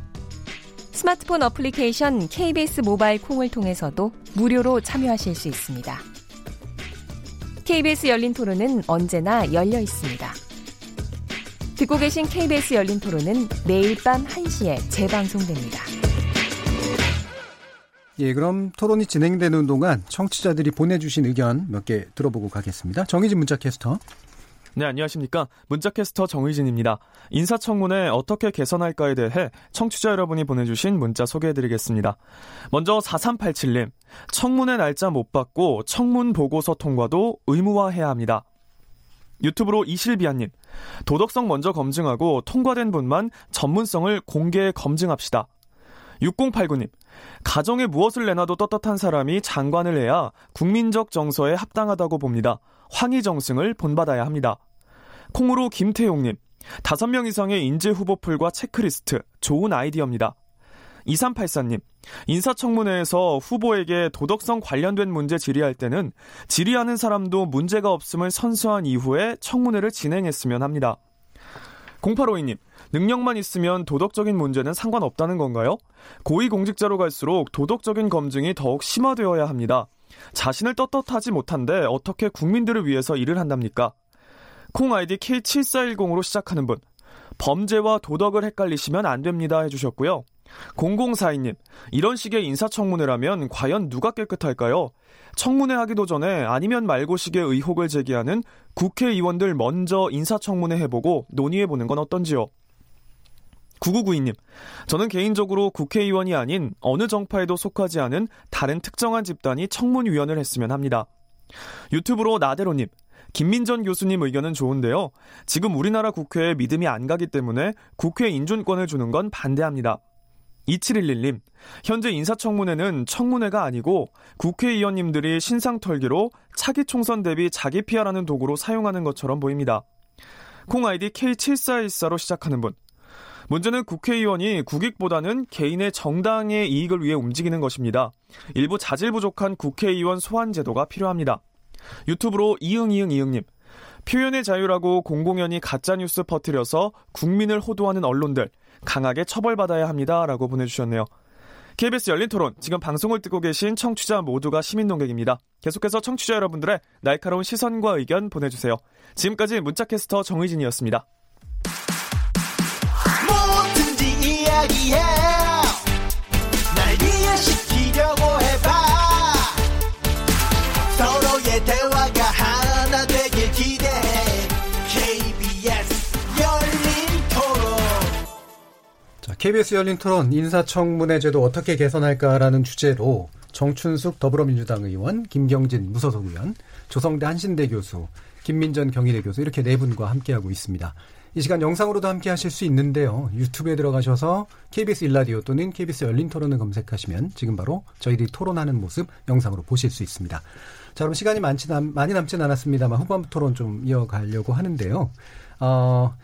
스마트폰 어플리케이션 KBS 모바일 콩을 통해서도 무료로 참여하실 수 있습니다. KBS 열린 토론은 언제나 열려 있습니다. 듣고 계신 KBS 열린 토론은 매일 밤 1시에 재방송됩니다. 예, 그럼 토론이 진행되는 동안 청취자들이 보내주신 의견 몇 개 들어보고 가겠습니다. 정희진 문자 캐스터. 네, 안녕하십니까. 문자캐스터 정의진입니다. 인사청문회 어떻게 개선할까에 대해 청취자 여러분이 보내주신 문자 소개해드리겠습니다. 먼저 4387님. 청문회 날짜 못 받고 청문 보고서 통과도 의무화해야 합니다. 유튜브로 이실비아님. 도덕성 먼저 검증하고 통과된 분만 전문성을 공개 검증합시다. 6089님. 가정에 무엇을 내놔도 떳떳한 사람이 장관을 해야 국민적 정서에 합당하다고 봅니다. 황희정승을 본받아야 합니다. 콩으로 김태용님, 5명 이상의 인재 후보풀과 체크리스트, 좋은 아이디어입니다. 2384님, 인사청문회에서 후보에게 도덕성 관련된 문제 질의할 때는 질의하는 사람도 문제가 없음을 선수한 이후에 청문회를 진행했으면 합니다. 0852님, 능력만 있으면 도덕적인 문제는 상관없다는 건가요? 고위공직자로 갈수록 도덕적인 검증이 더욱 심화되어야 합니다. 자신을 떳떳하지 못한데 어떻게 국민들을 위해서 일을 한답니까? 콩 아이디 K7410으로 시작하는 분. 범죄와 도덕을 헷갈리시면 안 됩니다 해주셨고요. 0042님, 이런 식의 인사청문회라면 과연 누가 깨끗할까요? 청문회 하기도 전에 아니면 말고식의 의혹을 제기하는 국회의원들 먼저 인사청문회 해보고 논의해보는 건 어떤지요? 9992님, 저는 개인적으로 국회의원이 아닌 어느 정파에도 속하지 않은 다른 특정한 집단이 청문위원을 했으면 합니다. 유튜브로 나대로님, 김민전 교수님 의견은 좋은데요. 지금 우리나라 국회에 믿음이 안 가기 때문에 국회 인준권을 주는 건 반대합니다. 2711님, 현재 인사청문회는 청문회가 아니고 국회의원님들이 신상털기로 차기 총선 대비 자기 피하라는 도구로 사용하는 것처럼 보입니다. 콩 아이디 K7414로 시작하는 분. 문제는 국회의원이 국익보다는 개인의 정당의 이익을 위해 움직이는 것입니다. 일부 자질 부족한 국회의원 소환 제도가 필요합니다. 유튜브로 이응이응이응님. 표현의 자유라고 공공연히 가짜뉴스 퍼뜨려서 국민을 호도하는 언론들 강하게 처벌받아야 합니다. 라고 보내주셨네요. KBS 열린 토론, 지금 방송을 듣고 계신 청취자 모두가 시민 농객입니다. 계속해서 청취자 여러분들의 날카로운 시선과 의견 보내주세요. 지금까지 문자캐스터 정의진이었습니다. 이야기해. 날 이해시키려고 해봐. 서로의 대화가 하나 되길 기대해. KBS 열린 토론. 자, KBS 열린 토론 인사청문회 제도 어떻게 개선할까라는 주제로 정춘숙 더불어민주당 의원, 김경진 무소속 의원, 조성대 한신대 교수, 김민전 경희대 교수 이렇게 네 분과 함께하고 있습니다. 이 시간 영상으로도 함께 하실 수 있는데요. 유튜브에 들어가셔서 KBS 일라디오 또는 KBS 열린 토론을 검색하시면 지금 바로 저희들이 토론하는 모습 영상으로 보실 수 있습니다. 자, 그럼 시간이 많지, 많이 남진 않았습니다만 후반부 토론 좀 이어가려고 하는데요. 어,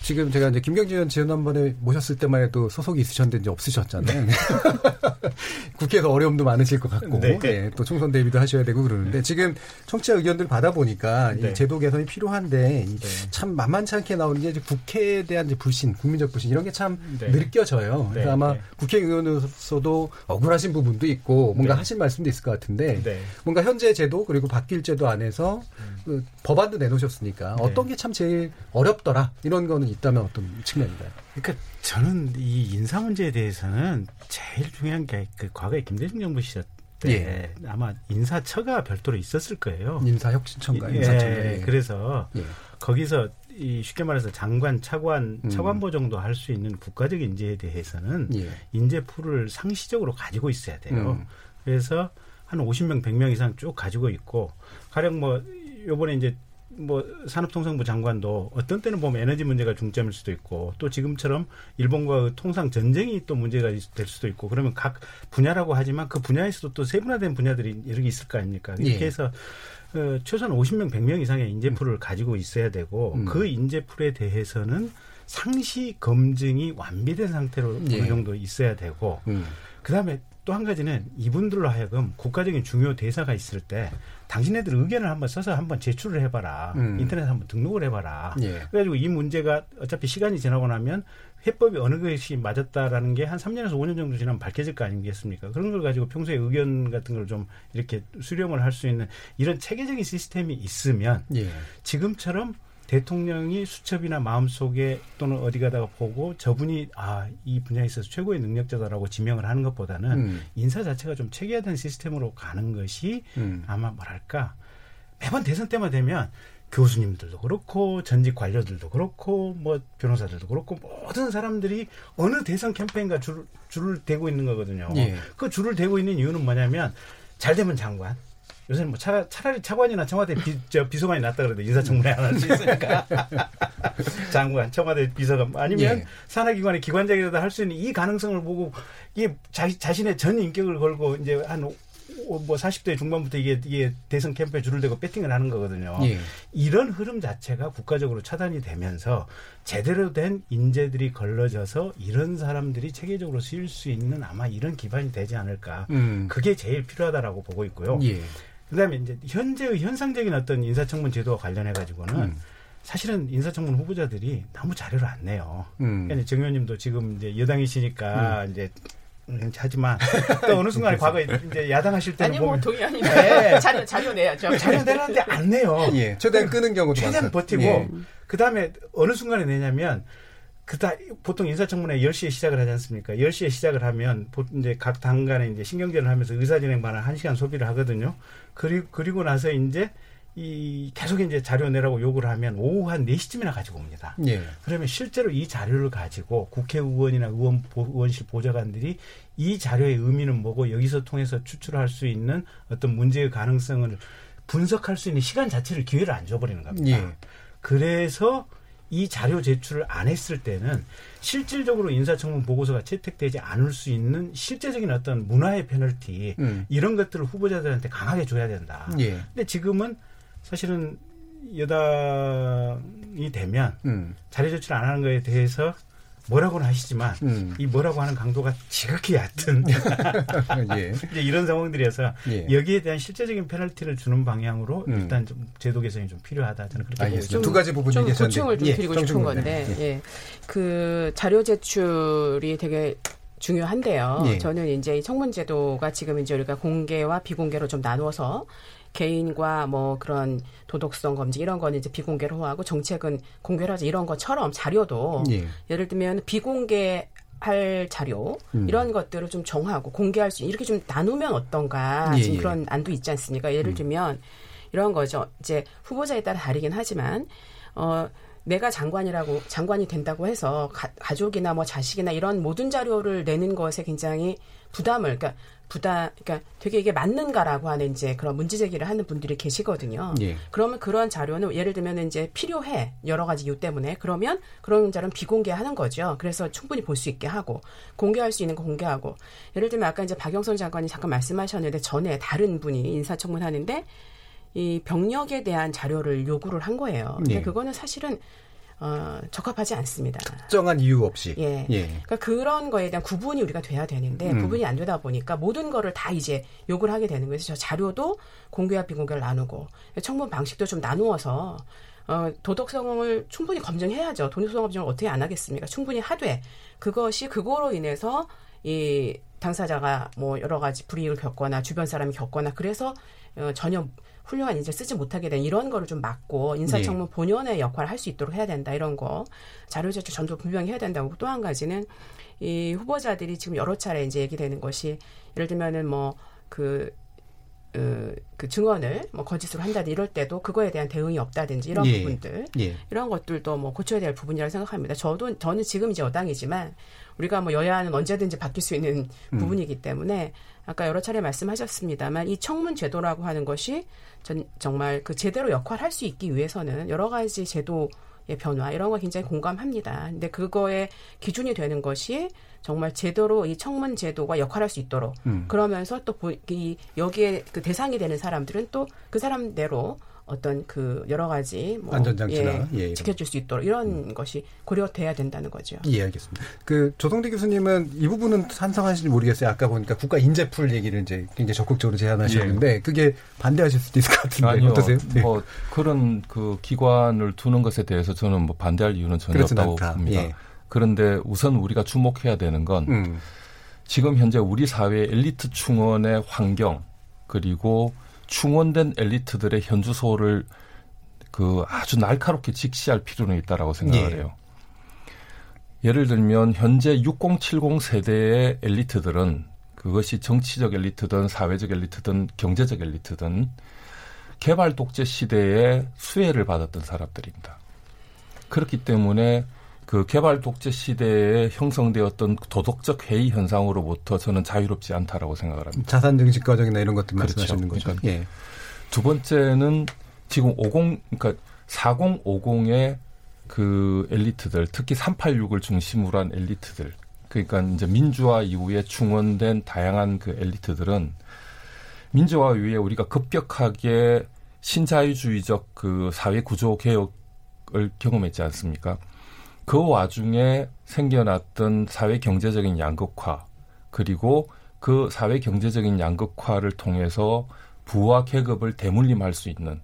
지금 제가 이제 김경진 의원 지난번에 모셨을 때만 해도 소속이 있으셨는데 이제 없으셨잖아요. 네. <laughs> 국회에서 어려움도 많으실 것 같고 네. 네. 또 총선 대비도 하셔야 되고 그러는데 지금 청취자 의견들 받아보니까 이 네. 제도 개선이 필요한데 네. 참 만만치 않게 나오는 게 이제 국회에 대한 이제 불신, 국민적 불신 이런 게참 네. 느껴져요. 그래서 아마 국회의원으로서도 억울하신 부분도 있고 뭔가 하신 말씀도 있을 것 같은데 뭔가 현재 제도 그리고 바뀔 제도 안에서 음. 그 법안도 내놓으셨으니까 어떤 게 참 제일 어렵더라 이런 거는 있다면 어떤 측면인가요? 그러니까 저는 이 인사 문제에 대해서는 제일 중요한 게 그 과거에 김대중 정부 시절 때 예. 아마 인사처가 별도로 있었을 거예요. 인사혁신처가 예. 인사처가. 예. 그래서 예. 거기서 이 쉽게 말해서 장관, 차관, 음. 차관보 정도 할 수 있는 국가적 인재에 대해서는 예. 인재 풀을 상시적으로 가지고 있어야 돼요. 음. 그래서 한 50명, 100명 이상 쭉 가지고 있고 가령 뭐 요번에 이제 뭐 산업통상부 장관도 어떤 때는 보면 에너지 문제가 중점일 수도 있고 또 지금처럼 일본과 그 통상 전쟁이 또 문제가 될 수도 있고 그러면 각 분야라고 하지만 그 분야에서도 또 세분화된 분야들이 개 있을 거 아닙니까? 이렇게 예. 해서 어, 최소한 50명, 100명 이상의 인재풀을 음. 가지고 있어야 되고 음. 그 인재풀에 대해서는 상시 검증이 완비된 상태로 예. 어느 정도 있어야 되고 음. 그다음에 또 한 가지는 이분들로 하여금 국가적인 중요 대사가 있을 때 당신네들 의견을 한번 써서 한번 제출을 해봐라. 음. 인터넷에 한번 등록을 해봐라. 예. 그래가지고 이 문제가 어차피 시간이 지나고 나면 해법이 어느 것이 맞았다라는 게 한 3년에서 5년 정도 지나면 밝혀질 거 아니겠습니까? 그런 걸 가지고 평소에 의견 같은 걸 좀 이렇게 수렴을 할 수 있는 이런 체계적인 시스템이 있으면 예. 지금처럼 대통령이 수첩이나 마음속에 또는 어디 가다가 보고 저분이 아 이 분야에 있어서 최고의 능력자다라고 지명을 하는 것보다는 음. 인사 자체가 좀 체계화된 시스템으로 가는 것이 음. 아마 뭐랄까 매번 대선 때만 되면 교수님들도 그렇고 전직 관료들도 그렇고 뭐 변호사들도 그렇고 모든 사람들이 어느 대선 캠페인과 줄, 줄을 대고 있는 거거든요. 예. 그 줄을 대고 있는 이유는 뭐냐면 잘 되면 장관. 요새는 뭐 차, 차라리 차관이나 청와대 비, 저 비서관이 낫다 그래도 인사청문회 안 할 수 있으니까 <laughs> 장관, 청와대 비서관 아니면 예. 산하기관의 기관장이라도 할 수 있는 이 가능성을 보고 이게 자, 자신의 전 인격을 걸고 이제 한뭐 40대 중반부터 이게, 이게 대선 캠프에 줄을 대고 배팅을 하는 거거든요. 예. 이런 흐름 자체가 국가적으로 차단이 되면서 제대로 된 인재들이 걸러져서 이런 사람들이 체계적으로 쓰일 수 있는 아마 이런 기반이 되지 않을까. 음. 그게 제일 필요하다라고 보고 있고요. 예. 그다음에 이제 현재의 현상적인 어떤 인사청문 제도와 관련해 가지고는 음. 사실은 인사청문 후보자들이 너무 자료를 안 내요. 음. 그러니까 정 의원님도 지금 이제 여당이시니까 음. 이제 하지만 또 어느 순간에 과거에 이제 야당하실 때는 아니 뭐 동의하는데 네. <laughs> 자료 자료 내야죠. 자료 내는데 안 내요. 예. 최대한 끄는 경우도 최대한 많다. 버티고 예. 그 다음에 어느 순간에 내냐면 그다 보통 인사청문회 10시에 시작을 하지 않습니까? 10시에 시작을 하면 이제 각 당 간에 이제 신경전을 하면서 의사진행만을 1시간 소비를 하거든요. 그리고 그리고 나서 이제 이 계속 이제 자료 내라고 요구를 하면 오후 한 4시쯤이나 가지고 옵니다. 예. 그러면 실제로 이 자료를 가지고 국회의원이나 의원 의원실 보좌관들이 이 자료의 의미는 뭐고 여기서 통해서 추출할 수 있는 어떤 문제의 가능성을 분석할 수 있는 시간 자체를 기회를 안 줘버리는 겁니다. 예. 그래서 이 자료 제출을 안 했을 때는 실질적으로 인사청문 보고서가 채택되지 않을 수 있는 실제적인 어떤 문화의 페널티 음. 이런 것들을 후보자들한테 강하게 줘야 된다. 예. 근데 지금은 사실은 여당이 되면 음. 자료 제출 안 하는 거에 대해서 뭐라고는 하시지만 음. 이 뭐라고 하는 강도가 지극히 얕은 <laughs> 예. 이제 이런 상황들이어서 예. 여기에 대한 실제적인 페널티를 주는 방향으로 음. 일단 좀 제도 개선이 좀 필요하다 저는 그렇게 보고 있습니다. 두 가지 부분이 좀 보충을 좀 예. 드리고 싶은 건데 예. 예. 그 자료 제출이 되게 중요한데요. 예. 저는 이제 청문제도가 지금 이제 우리가 공개와 비공개로 좀 나누어서 개인과 뭐 그런 도덕성 검증 이런 거는 이제 비공개로 하고 정책은 공개로 하자 이런 것처럼 자료도 예. 예를 들면 비공개 할 자료 음. 이런 것들을 좀 정하고 공개할 수 이렇게 좀 나누면 어떤가 예, 지금 예. 그런 안도 있지 않습니까? 예를 음. 들면 음. 이런 거죠. 이제 후보자에 따라 다르긴 하지만 어 내가 장관이라고 장관이 된다고 해서 가, 가족이나 뭐 자식이나 이런 모든 자료를 내는 것에 굉장히 부담을 그러니까 부담 그러니까 되게 이게 맞는가라고 하는 이제 그런 문제 제기를 하는 분들이 계시거든요. 예. 그러면 그런 자료는 예를 들면 이제 필요해 여러 가지 이유 때문에 그러면 그런 자료는 비공개하는 거죠. 그래서 충분히 볼 수 있게 하고 공개할 수 있는 거 공개하고 예를 들면 아까 이제 박영선 장관이 잠깐 말씀하셨는데 전에 다른 분이 인사청문 하는데 이 병력에 대한 자료를 요구를 한 거예요. 근데 예. 그거는 사실은 어, 적합하지 않습니다. 특정한 이유 없이. 예. 예. 그러니까 그런 거에 대한 구분이 우리가 돼야 되는데 음. 구분이 안 되다 보니까 모든 거를 다 이제 요구를 하게 되는 거예요. 그래서 저 자료도 공개와 비공개를 나누고 청문 방식도 좀 나누어서 어, 도덕성을 충분히 검증해야죠. 도덕성 검증을 어떻게 안 하겠습니까? 충분히 하되 그것이 그거로 인해서 이 당사자가 뭐 여러 가지 불이익을 겪거나 주변 사람이 겪거나 그래서 어, 전혀 훌륭한 인재 쓰지 못하게 된 이런 거를 좀 막고 인사청문 네. 본연의 역할을 할 수 있도록 해야 된다 이런 거 자료 제출 전도 분명히 해야 된다고 또 한 가지는 이 후보자들이 지금 여러 차례 이제 얘기되는 것이 예를 들면은 뭐그 그, 그 증언을 뭐 거짓으로 한다든지 이럴 때도 그거에 대한 대응이 없다든지 이런 예. 부분들 예. 이런 것들도 뭐 고쳐야 될 부분이라고 생각합니다. 저도 저는 지금 이제 여당이지만 우리가 뭐 여야는 언제든지 바뀔 수 있는 음. 부분이기 때문에 아까 여러 차례 말씀하셨습니다만 이 청문 제도라고 하는 것이 전, 정말 그 제대로 역할할 수 있기 위해서는 여러 가지 제도 의 변화 이런 거 굉장히 공감합니다. 근데 그거에 기준이 되는 것이 정말 제대로 이 청문 제도가 역할할 수 있도록 음. 그러면서 또이 여기에 그 대상이 되는 사람들은 또 그 사람대로 어떤 그 여러 가지 뭐 안전장치나 예, 예, 지켜줄 수 있도록 이런 음. 것이 고려돼야 된다는 거죠. 예, 알겠습니다. 그 조성대 교수님은 이 부분은 찬성하실지 모르겠어요. 아까 보니까 국가 인재풀 얘기를 이제 굉장히 적극적으로 제안하셨는데 예. 그게 반대하실 수도 있을 것 같은데 아니요, 어떠세요? 네. 뭐 그런 그 기관을 두는 것에 대해서 저는 뭐 반대할 이유는 전혀 없다고 않다. 봅니다. 예. 그런데 우선 우리가 주목해야 되는 건 음. 지금 현재 우리 사회 엘리트 충원의 환경 그리고 충원된 엘리트들의 현주소를 그 아주 날카롭게 직시할 필요는 있다라고 생각을 예. 해요. 예를 들면 현재 6070 세대의 엘리트들은 그것이 정치적 엘리트든 사회적 엘리트든 경제적 엘리트든 개발 독재 시대에 수혜를 받았던 사람들입니다. 그렇기 때문에 그 개발 독재 시대에 형성되었던 도덕적 해이 현상으로부터 저는 자유롭지 않다라고 생각을 합니다. 자산 증식 과정이나 이런 것들 그렇죠. 말씀하시는 거죠. 그러니까 예. 두 번째는 지금 50 그러니까 4050의 그 엘리트들 특히 386을 중심으로 한 엘리트들 그러니까 이제 민주화 이후에 충원된 다양한 그 엘리트들은 민주화 이후에 우리가 급격하게 신자유주의적 그 사회 구조 개혁을 경험했지 않습니까? 그 와중에 생겨났던 사회 경제적인 양극화 그리고 그 사회 경제적인 양극화를 통해서 부와 계급을 대물림할 수 있는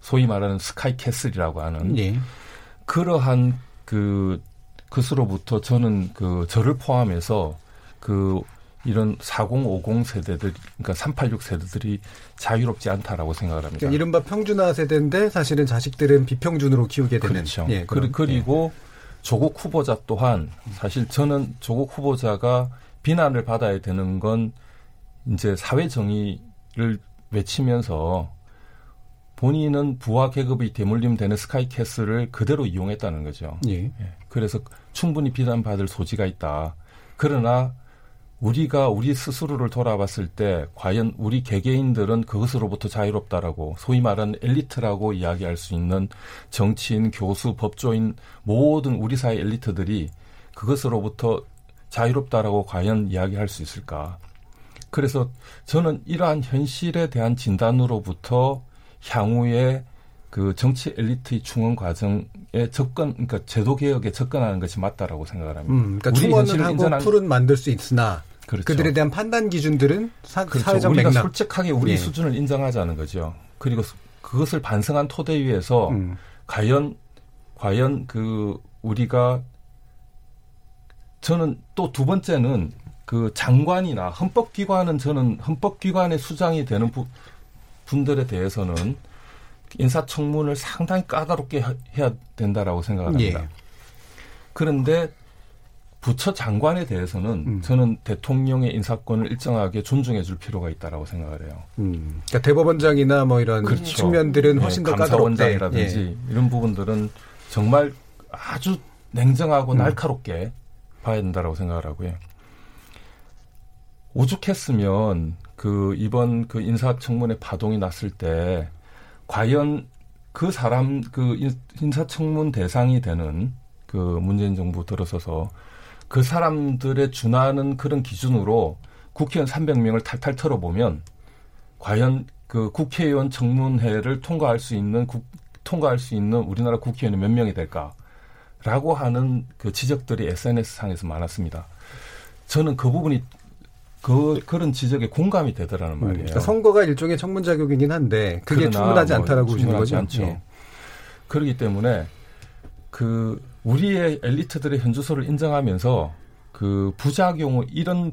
소위 말하는 스카이 캐슬이라고 하는 예. 그러한 그 그수로부터 저는 그 저를 포함해서 그 이런 4050 세대들, 그러니까 386 세대들이 자유롭지 않다라고 생각을 합니다. 그러니까 이른바 평준화 세대인데 사실은 자식들은 비평준으로 키우게 되는. 그렇죠. 예, 그런, 그리고 예. 조국 후보자 또한 사실 저는 조국 후보자가 비난을 받아야 되는 건 이제 사회 정의를 외치면서 본인은 부와 계급이 대물림되는 스카이캐슬을 그대로 이용했다는 거죠. 예. 예. 그래서 충분히 비난받을 소지가 있다. 그러나 우리가 우리 스스로를 돌아봤을 때 과연 우리 개개인들은 그것으로부터 자유롭다라고 소위 말하는 엘리트라고 이야기할 수 있는 정치인, 교수, 법조인 모든 우리 사회 엘리트들이 그것으로부터 자유롭다라고 과연 이야기할 수 있을까? 그래서 저는 이러한 현실에 대한 진단으로부터 향후에 그 정치 엘리트의 충원 과정에 접근, 그러니까 제도 개혁에 접근하는 것이 맞다라고 생각을 합니다. 음, 그러니까 충원을 하고 인정한... 풀은 만들 수 있으나 그렇죠. 그들에 대한 판단 기준들은 사, 그렇죠. 사회적 우리가 맥락. 솔직하게 우리 예. 수준을 인정하자는 거죠. 그리고 그것을 반성한 토대 위에서 음. 과연 과연 그 우리가 저는 또 두 번째는 그 장관이나 헌법기관은 저는 헌법기관의 수장이 되는 부, 분들에 대해서는 인사청문을 상당히 까다롭게 해야 된다라고 생각합니다. 예. 그런데 부처 장관에 대해서는 음. 저는 대통령의 인사권을 일정하게 존중해 줄 필요가 있다라고 생각을 해요. 음. 그러니까 대법원장이나 뭐 이런 그렇죠. 측면들은 훨씬 네, 더 감사원장이라든지 예. 이런 부분들은 정말 아주 냉정하고 음. 날카롭게 봐야 된다라고 생각을 하고요. 오죽했으면 그 이번 그 인사청문회 파동이 났을 때 과연 그 사람 그 인사청문 대상이 되는 그 문재인 정부 들어서서 그 사람들의 준하는 그런 기준으로 국회의원 300명을 탈탈 털어보면 과연 그 국회의원 청문회를 통과할 수 있는 국, 통과할 수 있는 우리나라 국회의원이 몇 명이 될까라고 하는 그 지적들이 SNS 상에서 많았습니다. 저는 그 부분이 그 그런 지적에 공감이 되더라는 음, 말이에요. 그러니까 선거가 일종의 청문 자격이긴 한데 그게 충분하지 뭐 않다라고 보시는 거죠. 않죠. 예. 그렇기 때문에 그 우리의 엘리트들의 현주소를 인정하면서 그 부작용을 이런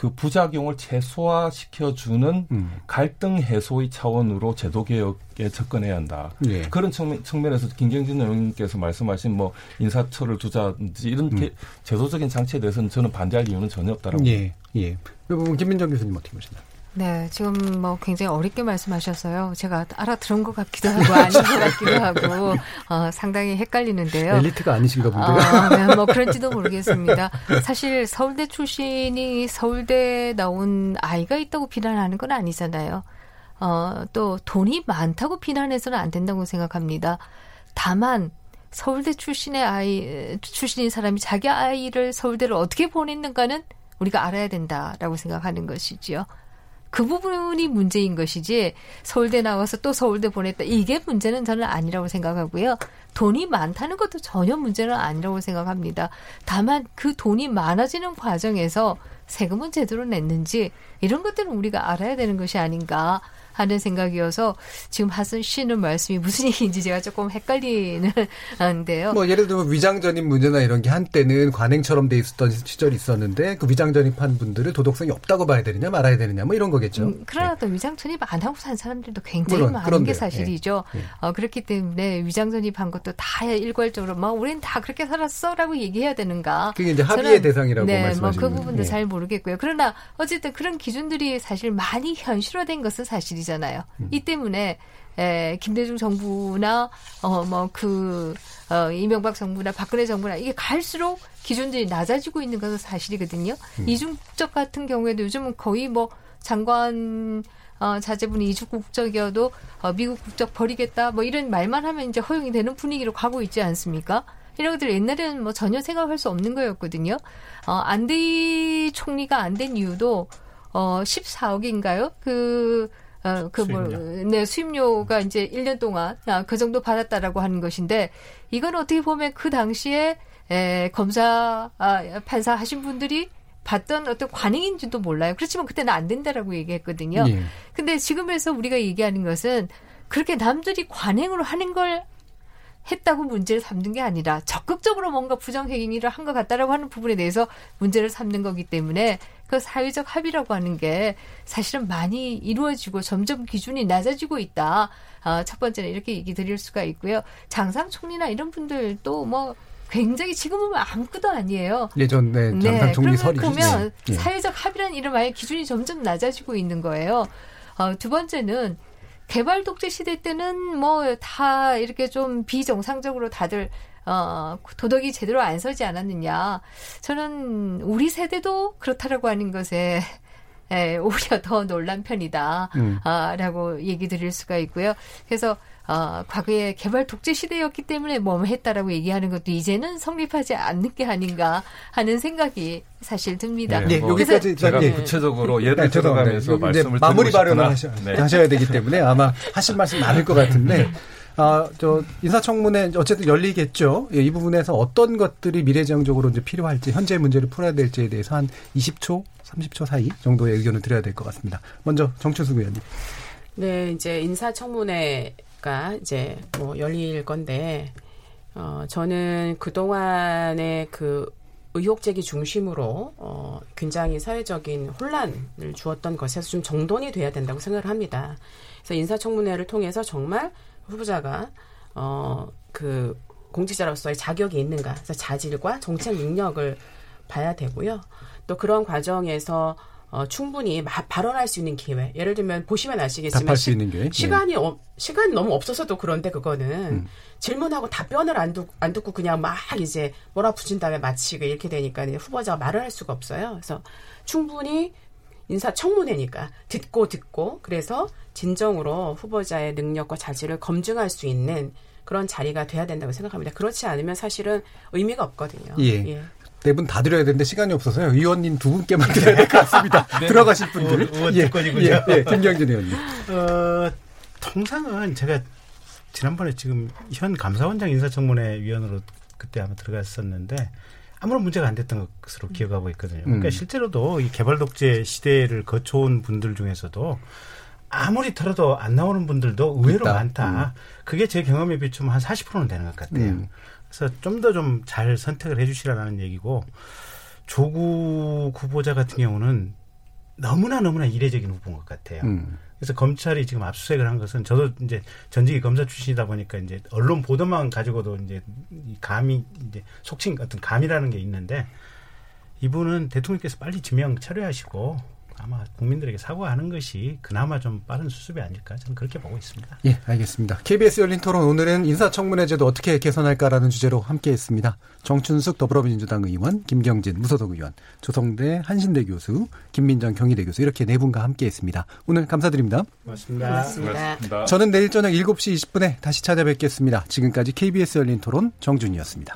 그 부작용을 최소화시켜주는 음. 갈등 해소의 차원으로 제도 개혁에 접근해야 한다. 예. 그런 측면, 측면 에서 김경진 의원님께서 말씀하신 뭐 인사처를 두자든지 이런 음. 제도적인 장치에 대해서는 저는 반대할 이유는 전혀 없다라고. 예. 예. 이 부분 김민정 교수님 어떻게 보시나요? 네, 지금 뭐 굉장히 어렵게 말씀하셨어요. 제가 알아들은 것 같기도 하고 <laughs> 아닌 것 같기도 하고 어, 상당히 헷갈리는데요. 엘리트가 아니신가 본데요. 어, 네, 뭐 그런지도 모르겠습니다. 사실 서울대 출신이 서울대 나온 아이가 있다고 비난하는 건 아니잖아요. 어, 또 돈이 많다고 비난해서는 안 된다고 생각합니다. 다만 서울대 출신의 아이 출신인 사람이 자기 아이를 서울대를 어떻게 보냈는가는 우리가 알아야 된다라고 생각하는 것이지요. 그 부분이 문제인 것이지 서울대 나와서 또 서울대 보냈다 이게 문제는 저는 아니라고 생각하고요. 돈이 많다는 것도 전혀 문제는 아니라고 생각합니다. 다만 그 돈이 많아지는 과정에서 세금은 제대로 냈는지 이런 것들은 우리가 알아야 되는 것이 아닌가 하는 생각이어서 지금 하시는 말씀이 무슨 얘기인지 제가 조금 헷갈리는데요. <laughs> 뭐 예를 들면 위장 전입 문제나 이런 게 한때는 관행처럼 돼 있었던 시절이 있었는데 그 위장 전입한 분들을 도덕성이 없다고 봐야 되느냐 말아야 되느냐 뭐 이런 거겠죠. 음, 그러나 또 네. 위장 전입 안 하고 산 사람들도 굉장히 물론, 많은 그런데, 게 사실이죠. 네. 어, 그렇기 때문에 위장 전입한 것도 다 일괄적으로 뭐 우리는 다 그렇게 살았어라고 얘기해야 되는가? 그게 이제 합의의 대상이라고 네, 말씀하시는 뭐그 부분도 네. 잘 모르겠고요. 그러나 어쨌든 그런 기준들이 사실 많이 현실화된 것은 사실이죠. 문제잖아요. 음. 이 때문에 에, 김대중 정부나 어뭐그 어, 이명박 정부나 박근혜 정부나 이게 갈수록 기준들이 낮아지고 있는 것은 사실이거든요. 음. 이중국적 같은 경우에도 요즘은 거의 뭐 장관 어, 자제분이 이중 국적이어도 어, 미국 국적 버리겠다 뭐 이런 말만 하면 이제 허용이 되는 분위기로 가고 있지 않습니까? 이런 것들 옛날에는 뭐 전혀 생각할 수 없는 거였거든요. 어, 안대희 총리가 안 된 이유도 어 14억인가요? 그 어, 그 뭐, 네, 수임료가 이제 1년 동안 아, 그 정도 받았다라고 하는 것인데 이건 어떻게 보면 그 당시에 에, 검사 아, 판사 하신 분들이 봤던 어떤 관행인지도 몰라요. 그렇지만 그때는 안 된다라고 얘기했거든요. 예. 근데 지금에서 우리가 얘기하는 것은 그렇게 남들이 관행으로 하는 걸 했다고 문제를 삼는 게 아니라 적극적으로 뭔가 부정 행위를 한 것 같다라고 하는 부분에 대해서 문제를 삼는 거기 때문에 그 사회적 합의라고 하는 게 사실은 많이 이루어지고 점점 기준이 낮아지고 있다. 어, 첫 번째는 이렇게 얘기 드릴 수가 있고요. 장상 총리나 이런 분들도 뭐 굉장히 지금은 아무것도 아니에요. 예전 네, 네 장상 총리 설이 그러면 네. 사회적 합의라는 이름하에 기준이 점점 낮아지고 있는 거예요. 어, 두 번째는 개발 독재 시대 때는 뭐 다 이렇게 좀 비정상적으로 다들 어, 도덕이 제대로 안 서지 않았느냐. 저는 우리 세대도 그렇다라고 하는 것에 에, 오히려 더 놀란 편이다. 음. 아, 라고 얘기 드릴 수가 있고요. 그래서 어, 과거에 개발 독재 시대였기 때문에 뭐 했다라고 얘기하는 것도 이제는 성립하지 않는 게 아닌가 하는 생각이 사실 듭니다. 네, 뭐 여기까지 제가 네. 구체적으로 예를 네, 들어가면서 말씀을 마무리 발언을 하셔, 네. 하셔야 되기 때문에 아마 하실 말씀 많을 것 같은데 아, 저 인사청문회 어쨌든 열리겠죠. 예, 이 부분에서 어떤 것들이 미래지향적으로 이제 필요할지 현재 문제를 풀어야 될지에 대해서 한 20초, 30초 사이 정도의 의견을 드려야 될 것 같습니다. 먼저 정춘수 의원님. 네, 이제 인사청문회 가 이제 뭐 열릴 건데 어 저는 그 동안의 그 의혹 제기 중심으로 어 굉장히 사회적인 혼란을 주었던 것에서 좀 정돈이 돼야 된다고 생각을 합니다. 그래서 인사청문회를 통해서 정말 후보자가 어 그 공직자로서의 자격이 있는가, 그래서 자질과 정책 능력을 봐야 되고요. 또 그런 과정에서 어, 충분히 마, 발언할 수 있는 기회. 예를 들면 보시면 아시겠지만 시, 시간이 어, 시간이 너무 없어서도 그런데 그거는 음. 질문하고 답변을 안, 듣, 안 듣고 그냥 막 이제 몰아붙인 다음에 마치고 이렇게 되니까 후보자가 말을 할 수가 없어요. 그래서 충분히 인사청문회니까 듣고 듣고 그래서 진정으로 후보자의 능력과 자질을 검증할 수 있는 그런 자리가 돼야 된다고 생각합니다. 그렇지 않으면 사실은 의미가 없거든요. 예. 예. 네분 다 드려야 되는데 시간이 없어서요. 의원님 두 분께만 드려야 될 것 같습니다. 네. 들어가실 분들. 의원 예, 특권이군요. 예, 예, 김경진 의원님. 어, 통상은 제가 지난번에 지금 현 감사원장 인사청문회 위원으로 그때 한번 들어갔었는데 아무런 문제가 안 됐던 것으로 기억하고 있거든요. 그러니까 음. 실제로도 이 개발 독재 시대를 거쳐온 분들 중에서도 아무리 들어도 안 나오는 분들도 의외로 있다. 많다. 음. 그게 제 경험에 비추면 한 40%는 되는 것 같아요. 음. 그래서 좀 더 좀 잘 선택을 해주시라는 얘기고 조국 후보자 같은 경우는 너무나 너무나 이례적인 후보인 것 같아요. 음. 그래서 검찰이 지금 압수수색을 한 것은 저도 이제 전직이 검사 출신이다 보니까 이제 언론 보도만 가지고도 이제 감이 이제 속칭 같은 감이라는 게 있는데 이분은 대통령께서 빨리 지명 철회하시고 아마 국민들에게 사과하는 것이 그나마 좀 빠른 수습이 아닐까 저는 그렇게 보고 있습니다. 예, 알겠습니다. KBS 열린 토론 오늘은 인사청문회제도 어떻게 개선할까라는 주제로 함께했습니다. 정춘숙 더불어민주당 의원, 김경진 무소속 의원, 조성대 한신대 교수, 김민정 경희대 교수 이렇게 네 분과 함께했습니다. 오늘 감사드립니다. 고맙습니다. 고맙습니다. 고맙습니다. 저는 내일 저녁 7시 20분에 다시 찾아뵙겠습니다. 지금까지 KBS 열린 토론 정준이었습니다.